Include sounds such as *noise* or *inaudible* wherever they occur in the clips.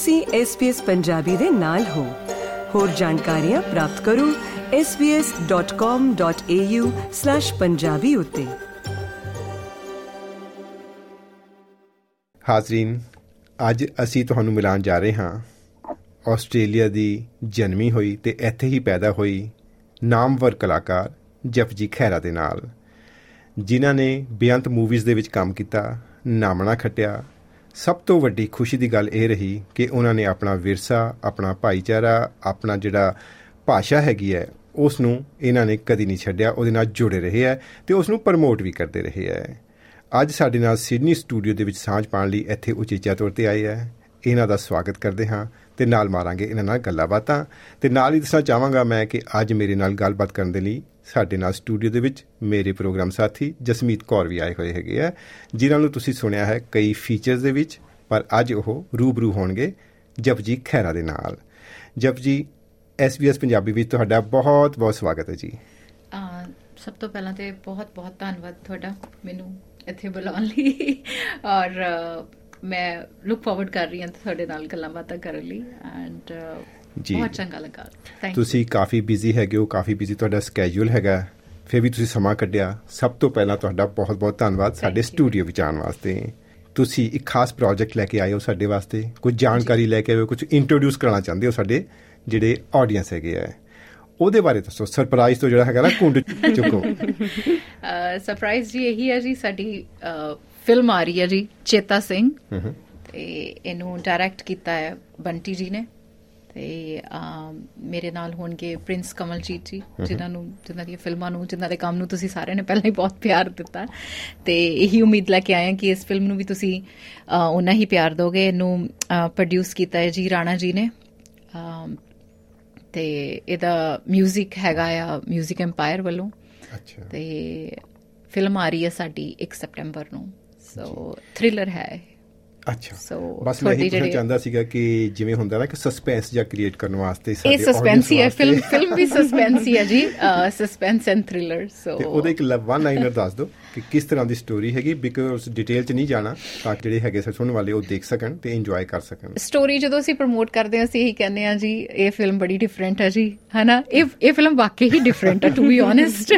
ਤੁਸੀਂ SBS ਪੰਜਾਬੀ ਦੇ ਨਾਲ ਹੋ। ਹੋਰ ਜਾਣਕਾਰੀਆਂ ਪ੍ਰਾਪਤ ਕਰੋ svs.com.au/punjabi ਉਤੇ। ਹਾਜ਼ਰੀਨ, ਅੱਜ ਅਸੀਂ ਤੁਹਾਨੂੰ ਮਿਲਾਨ ਜਾ ਰਹੇ ਹਾਂ। ਆਸਟ੍ਰੇਲੀਆ ਦੀ ਜਨਮੀ ਹੋਈ ਤੇ ਇੱਥੇ ਹੀ ਪੈਦਾ ਹੋਈ ਨਾਮਵਰ ਕਲਾਕਾਰ ਜਪਜੀ ਖੈਰਾ ਦੇ ਨਾਲ, ਜਿਨ੍ਹਾਂ ਨੇ ਬੇਅੰਤ ਮੂਵੀਜ਼ ਦੇ ਵਿੱਚ ਕੰਮ ਕੀਤਾ, ਨਾਮਣਾ ਖੱਟਿਆ ਸਭ ਤੋਂ ਵੱਡੀ ਖੁਸ਼ੀ ਦੀ ਗੱਲ ਇਹ ਰਹੀ ਕਿ ਉਹਨਾਂ ਨੇ ਆਪਣਾ ਵਿਰਸਾ, ਆਪਣਾ ਭਾਈਚਾਰਾ, ਆਪਣਾ ਜਿਹੜਾ ਭਾਸ਼ਾ ਹੈਗੀ ਹੈ ਉਸ ਨੂੰ ਇਹਨਾਂ ਨੇ ਕਦੀ ਨਹੀਂ ਛੱਡਿਆ, ਉਹਦੇ ਨਾਲ ਜੁੜੇ ਰਹੇ ਹੈ ਤੇ ਉਸ ਨੂੰ ਪ੍ਰਮੋਟ ਵੀ ਕਰਦੇ ਰਹੇ ਹੈ। ਅੱਜ ਸਾਡੇ ਨਾਲ ਸਿਡਨੀ ਸਟੂਡੀਓ ਦੇ ਵਿੱਚ ਸਾਂਝ ਪਾਉਣ ਲਈ ਇੱਥੇ ਉਚੇਚਾ ਤੌਰ ਤੇ ਆਏ ਹੈ। ਇਹਨਾਂ ਦਾ ਸਵਾਗਤ ਕਰਦੇ ਹਾਂ। ਤੇ ਨਾਲ ਮਾਰਾਂਗੇ ਇਹਨਾਂ ਨਾਲ ਗੱਲਾਂ ਬਾਤਾਂ ਤੇ ਨਾਲ ਹੀ ਦੱਸਣਾ ਚਾਹਾਂਗਾ ਮੈਂ ਕਿ ਅੱਜ ਮੇਰੇ ਨਾਲ ਗੱਲਬਾਤ ਕਰਨ ਦੇ ਲਈ ਸਾਡੇ ਨਾਲ ਸਟੂਡੀਓ ਦੇ ਵਿੱਚ ਮੇਰੇ ਪ੍ਰੋਗਰਾਮ ਸਾਥੀ ਜਸਮੀਤ ਕੌਰ ਵੀ ਆਏ ਹੋਏ ਹੈਗੇ ਆ ਜਿਨ੍ਹਾਂ ਨੂੰ ਤੁਸੀਂ ਸੁਣਿਆ ਹੈ ਕਈ ਫੀਚਰਸ ਦੇ ਵਿੱਚ ਪਰ ਅੱਜ ਉਹ ਰੂਬਰੂ ਹੋਣਗੇ ਜਪਜੀ ਖੈਰਾ ਦੇ ਨਾਲ। ਜਪਜੀ SBS ਪੰਜਾਬੀ ਵਿੱਚ ਤੁਹਾਡਾ ਬਹੁਤ ਬਹੁਤ ਸਵਾਗਤ ਹੈ ਜੀ। ਅਹ ਸਭ ਤੋਂ ਪਹਿਲਾਂ ਤੇ ਬਹੁਤ ਬਹੁਤ ਧੰਨਵਾਦ ਤੁਹਾਡਾ ਮੈਨੂੰ ਇੱਥੇ ਬੁਲਾਉਣ ਲਈ। ਔਰ ਅਹ, ਮੈਂ ਲੁੱਕ ਫਾਰਵਰਡ ਕਰ ਰਹੀ ਹਾਂ ਤੁਹਾਡੇ ਨਾਲ ਗੱਲਾਂ ਬਾਤਾਂ ਕਰਨ ਲਈ ਐਂਡ ਜੀ। ਬਹੁਤ ਚੰਗਾ ਲੱਗਾ। ਥੈਂਕ ਤੁਸੀਂ ਕਾਫੀ ਬਿਜ਼ੀ ਹੈਗੇ ਹੋ ਕਾਫੀ ਬਿਜ਼ੀ ਤੁਹਾਡਾ ਸਕੇਜੂਲ ਹੈਗਾ ਫਿਰ ਵੀ ਤੁਸੀਂ ਸਮਾਂ ਕੱਢਿਆ। ਸਭ ਤੋਂ ਪਹਿਲਾਂ ਤੁਹਾਡਾ ਬਹੁਤ ਬਹੁਤ ਧੰਨਵਾਦ ਸਾਡੇ. ਸਟੂਡੀਓ ਵਿੱਚ ਆਉਣ ਵਾਸਤੇ। ਤੁਸੀਂ ਇੱਕ ਖਾਸ ਪ੍ਰੋਜੈਕਟ ਲੈ ਕੇ ਆਏ ਹੋ ਸਾਡੇ ਵਾਸਤੇ। ਕੁਝ ਜਾਣਕਾਰੀ ਲੈ ਕੇ ਆਏ ਹੋ ਕੁਝ ਇੰਟਰੋਡਿਊਸ ਕਰਨਾ ਚਾਹੁੰਦੇ ਹੋ ਸਾਡੇ ਜਿਹੜੇ ਆਡੀਅנס ਹੈਗੇ ਆ। ਉਹਦੇ ਬਾਰੇ ਦੱਸੋ ਸਰਪ੍ਰਾਈਜ਼ ਤੋਂ ਜਿਹੜਾ ਹੈਗਾ ਨਾ ਕੁੰਡ ਚੁੱਕੋ। *laughs* ਸਰਪ੍ਰਾਈਜ਼ ਜੀ ਇਹੀ ਹੈ ਜੀ ਸਾਡੀ ਫਿਲਮ ਆ ਰਹੀ ਹੈ ਜੀ ਚੇਤਾ ਸਿੰਘ ਤੇ ਇਹਨੂੰ ਡਾਇਰੈਕਟ ਕੀਤਾ ਹੈ ਬੰਟੀ ਜੀ ਨੇ ਤੇ ਅਮ, ਮੇਰੇ ਨਾਲ ਹੋਣਗੇ ਪ੍ਰਿੰਸ ਕਮਲਜੀਤ ਜੀ ਜਿਨ੍ਹਾਂ ਨੂੰ ਜਿਨ੍ਹਾਂ ਦੀਆਂ ਫਿਲਮਾਂ ਨੂੰ ਜਿਨ੍ਹਾਂ ਦੇ ਕੰਮ ਨੂੰ ਤੁਸੀਂ ਸਾਰਿਆਂ ਨੇ ਪਹਿਲਾਂ ਹੀ ਬਹੁਤ ਪਿਆਰ ਦਿੱਤਾ ਤੇ ਇਹੀ ਉਮੀਦ ਲੈ ਕੇ ਆਏ ਹਾਂ ਕਿ ਇਸ ਫਿਲਮ ਨੂੰ ਵੀ ਤੁਸੀਂ ਅ, ਉਨਾ ਹੀ ਪਿਆਰ ਦਿਓਗੇ ਇਹਨੂੰ ਪ੍ਰੋਡਿਊਸ ਕੀਤਾ ਹੈ ਜੀ ਰਾਣਾ ਜੀ ਨੇ ਅਮ, ਤੇ ਇਹਦਾ 뮤직 ਹੈਗਾ ਆ 뮤직 ਐਮਪਾਇਰ ਵੱਲੋਂ ਅੱਛਾ ਤੇ ਫਿਲਮ ਆ ਰਹੀ ਹੈ ਸਾਡੀ 1 ਸਤੰਬਰ ਨੂੰ ਸੋ ਥ੍ਰਿਲਰ ਹੈ ਅੱਛਾ। ਬਸ ਮੈਂ ਇਹ ਪੁੱਛਣਾ ਚਾਹੁੰਦਾ ਸੀਗਾ ਕਿ ਜਿਵੇਂ ਹੁੰਦਾ ਨਾ ਕਿ ਸਸਪੈਂਸ ਜਾਂ ਕ੍ਰੀਏਟ ਕਰਨ ਵਾਸਤੇ ਇਹ ਸਾਡੇ ਸਸਪੈਂਸ ਹੀ ਹੈ ਫਿਲਮ ਫਿਲਮ ਵੀ ਸਸਪੈਂਸ ਹੀ ਹੈ ਜੀ ਸਸਪੈਂਸ ਐਂਡ ਥ੍ਰਿਲਰ ਸੋ ਉਹਦੇ ਇੱਕ ਵਨ ਲਾਈਨਰ ਦੱਸ ਦਿਓ। ਕਿ ਕਿਸ ਤਰ੍ਹਾਂ ਦੀ ਸਟੋਰੀ ਹੈਗੀ ਬਿਕੋਜ਼ ਡਿਟੇਲ ਚ ਨਹੀਂ ਜਾਣਾ ਤਾਂ ਜਿਹੜੇ ਹੈਗੇ ਸੁਣਨ ਵਾਲੇ ਉਹ ਦੇਖ ਸਕਣ ਤੇ ਇੰਜੋਏ ਕਰ ਸਕਣ। ਸਟੋਰੀ ਜਦੋਂ ਅਸੀਂ ਪ੍ਰਮੋਟ ਕਰਦੇ ਹਾਂ ਅਸੀਂ ਇਹੀ ਕਹਿੰਦੇ ਹਾਂ ਜੀ ਇਹ ਫਿਲਮ ਬੜੀ ਡਿਫਰੈਂਟ ਹੈ ਜੀ ਹਨਾ? ਇਹ ਇਹ ਫਿਲਮ ਵਾਕਈ ਹੀ ਡਿਫਰੈਂਟ ਹੈ ਟੂ ਬੀ ਓਨੈਸਟ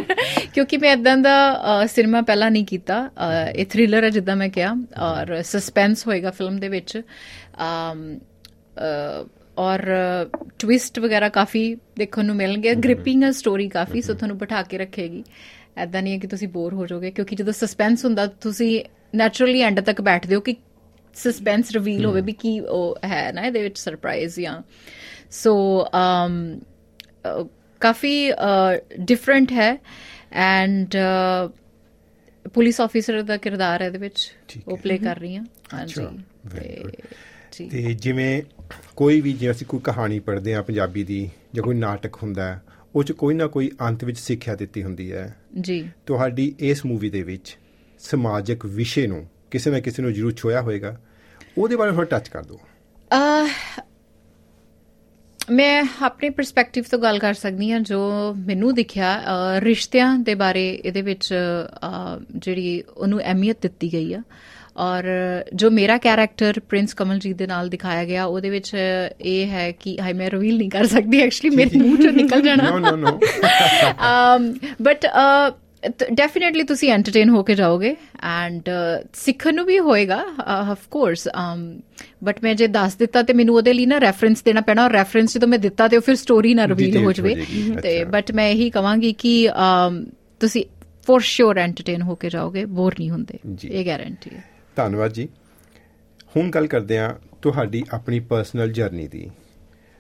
ਕਿਉਂਕਿ ਮੈਂ ਇਦਾਂ ਦਾ ਸਿਨੇਮਾ ਪਹਿਲਾਂ ਨਹੀਂ ਕੀਤਾ। ਇਹ ਥ੍ਰਿਲਰ ਹੈ ਜਿੱਦਾਂ ਮੈਂ ਕਿਹਾ ਔਰ ਸਸਪੈਂਸ ਹੋਏਗਾ ਫਿਲਮ ਦੇ ਵਿੱਚ। ਔਰ ਟਵਿਸਟ ਵਗੈਰਾ ਕਾਫੀ ਦੇਖਣ ਨੂੰ ਮਿਲਣਗੇ। ਗ੍ਰਿਪਿੰਗ ਹੈ ਸਟੋਰੀ ਕਾਫੀ ਸੋ ਤੁਹਾਨੂੰ ਬਿਠਾ ਕੇ ਰੱਖੇਗੀ। ਐਦਾਂ ਨਹੀਂ ਹੈ ਕਿ ਤੁਸੀਂ ਬੋਰ ਹੋ ਜਾਓਗੇ ਕਿਉਂਕਿ ਜਦੋਂ ਸਸਪੈਂਸ ਹੁੰਦਾ ਤੁਸੀਂ ਨੈਚੁਰਲੀ ਐਂਡ ਤੱਕ ਬੈਠਦੇ ਹੋ ਕਿ ਸਸਪੈਂਸ ਰਿਵੀਲ ਹੋਵੇ ਵੀ ਕੀ ਉਹ ਹੈ ਨਾ ਇਹਦੇ ਵਿੱਚ ਸਰਪ੍ਰਾਈਜ਼ ਜਾਂ। ਸੋ ਅਮ ਕਾਫੀ ਡਿਫਰੈਂਟ ਹੈ ਐਂਡ ਪੁਲਿਸ ਆਫੀਸਰ ਦਾ ਕਿਰਦਾਰ ਹੈ ਇਹਦੇ ਵਿੱਚ। ਉਹ ਪਲੇ ਕਰ ਰਹੀ ਹਾਂ ਹਾਂਜੀ। ਤੇ ਜਿਵੇਂ ਕੋਈ ਵੀ ਜੇ ਅਸੀਂ ਕੋਈ ਕਹਾਣੀ ਪੜ੍ਹਦੇ ਆ ਪੰਜਾਬੀ ਦੀ ਜਾਂ ਕੋਈ ਨਾਟਕ ਹੁੰਦਾ ਹੈ ਉਹ ਚ ਕੋਈ ਨਾ ਕੋਈ ਅੰਤ ਵਿੱਚ ਸਿੱਖਿਆ ਦਿੱਤੀ ਹੁੰਦੀ ਹੈ। ਜੀ। ਤੁਹਾਡੀ ਇਸ ਮੂਵੀ ਦੇ ਵਿੱਚ ਸਮਾਜਿਕ ਵਿਸ਼ੇ ਨੂੰ ਕਿਸੇ ਨਾ ਕਿਸੇ ਨੂੰ ਜ਼ਰੂਰ ਛੋਇਆ ਹੋਏਗਾ ਉਹਦੇ ਬਾਰੇ ਥੋੜਾ ਟੱਚ ਕਰ ਦਿਓ। ਮੈਂ ਆਪਣੇ ਪਰਸਪੈਕਟਿਵ ਤੋਂ ਗੱਲ ਕਰ ਸਕਦੀ ਹਾਂ ਜੋ ਮੈਨੂੰ ਦਿਖਿਆ। ਰਿਸ਼ਤਿਆਂ ਦੇ ਬਾਰੇ ਇਹਦੇ ਵਿੱਚ ਜਿਹੜੀ ਉਹਨੂੰ ਅਹਿਮੀਅਤ ਦਿੱਤੀ ਗਈ ਆ। ਔਰ ਜੋ ਮੇਰਾ ਕੈਰੈਕਟਰ ਪ੍ਰਿੰਸ ਕਮਲਜੀਤ ਦੇ ਨਾਲ ਦਿਖਾਇਆ ਗਿਆ ਉਹਦੇ ਵਿੱਚ ਇਹ ਹੈ ਕਿ ਹਾਈ ਮੈਂ ਰਿਵੀਲ ਨਹੀਂ ਕਰ ਸਕਦੀ ਐਕਚੁਅਲੀ ਮੇਰੇ *laughs* ਮੂੰਹ ਚੋਂ ਨਿਕਲ ਜਾਣਾ। No no no but definitely ਤੁਸੀਂ ਐਂਟਰਟੇਨ ਹੋ ਕੇ ਜਾਓਗੇ ਐਂਡ ਸਿੱਖਣ ਨੂੰ ਵੀ ਹੋਏਗਾ ਆਫ ਕੋਰਸ ਬਟ ਮੈਂ ਜੇ ਦੱਸ ਦਿੱਤਾ ਤੇ ਮੈਨੂੰ ਉਹਦੇ ਲਈ ਨਾ ਰੈਫਰੈਂਸ ਦੇਣਾ ਪੈਣਾ ਔਰ ਰੈਫਰੈਂਸ ਜਦੋਂ ਮੈਂ ਦਿੱਤਾ ਤੇ ਉਹ ਫਿਰ ਸਟੋਰੀ ਨਾ ਰਿਵੀਲ ਹੋ ਜਵੇ। ਤੇ। ਬਟ ਮੈਂ ਇਹੀ ਕਵਾਂਗੀ ਕਿ ਤੁਸੀਂ ਫੋਰ ਸ਼ੋਰ ਐਂਟਰਟੇਨ ਹੋ ਕੇ ਜਾਓਗੇ ਬੋਰ ਨਹੀਂ ਹੁੰਦੇ। ਇਹ ਗਾਰੰਟੀ ਹੈ। ਧੰਨਵਾਦ ਜੀ। ਹੁਣ ਗੱਲ ਕਰਦੇ ਆ ਤੁਹਾਡੀ ਆਪਣੀ ਪਰਸਨਲ ਜਰਨੀ ਦੀ।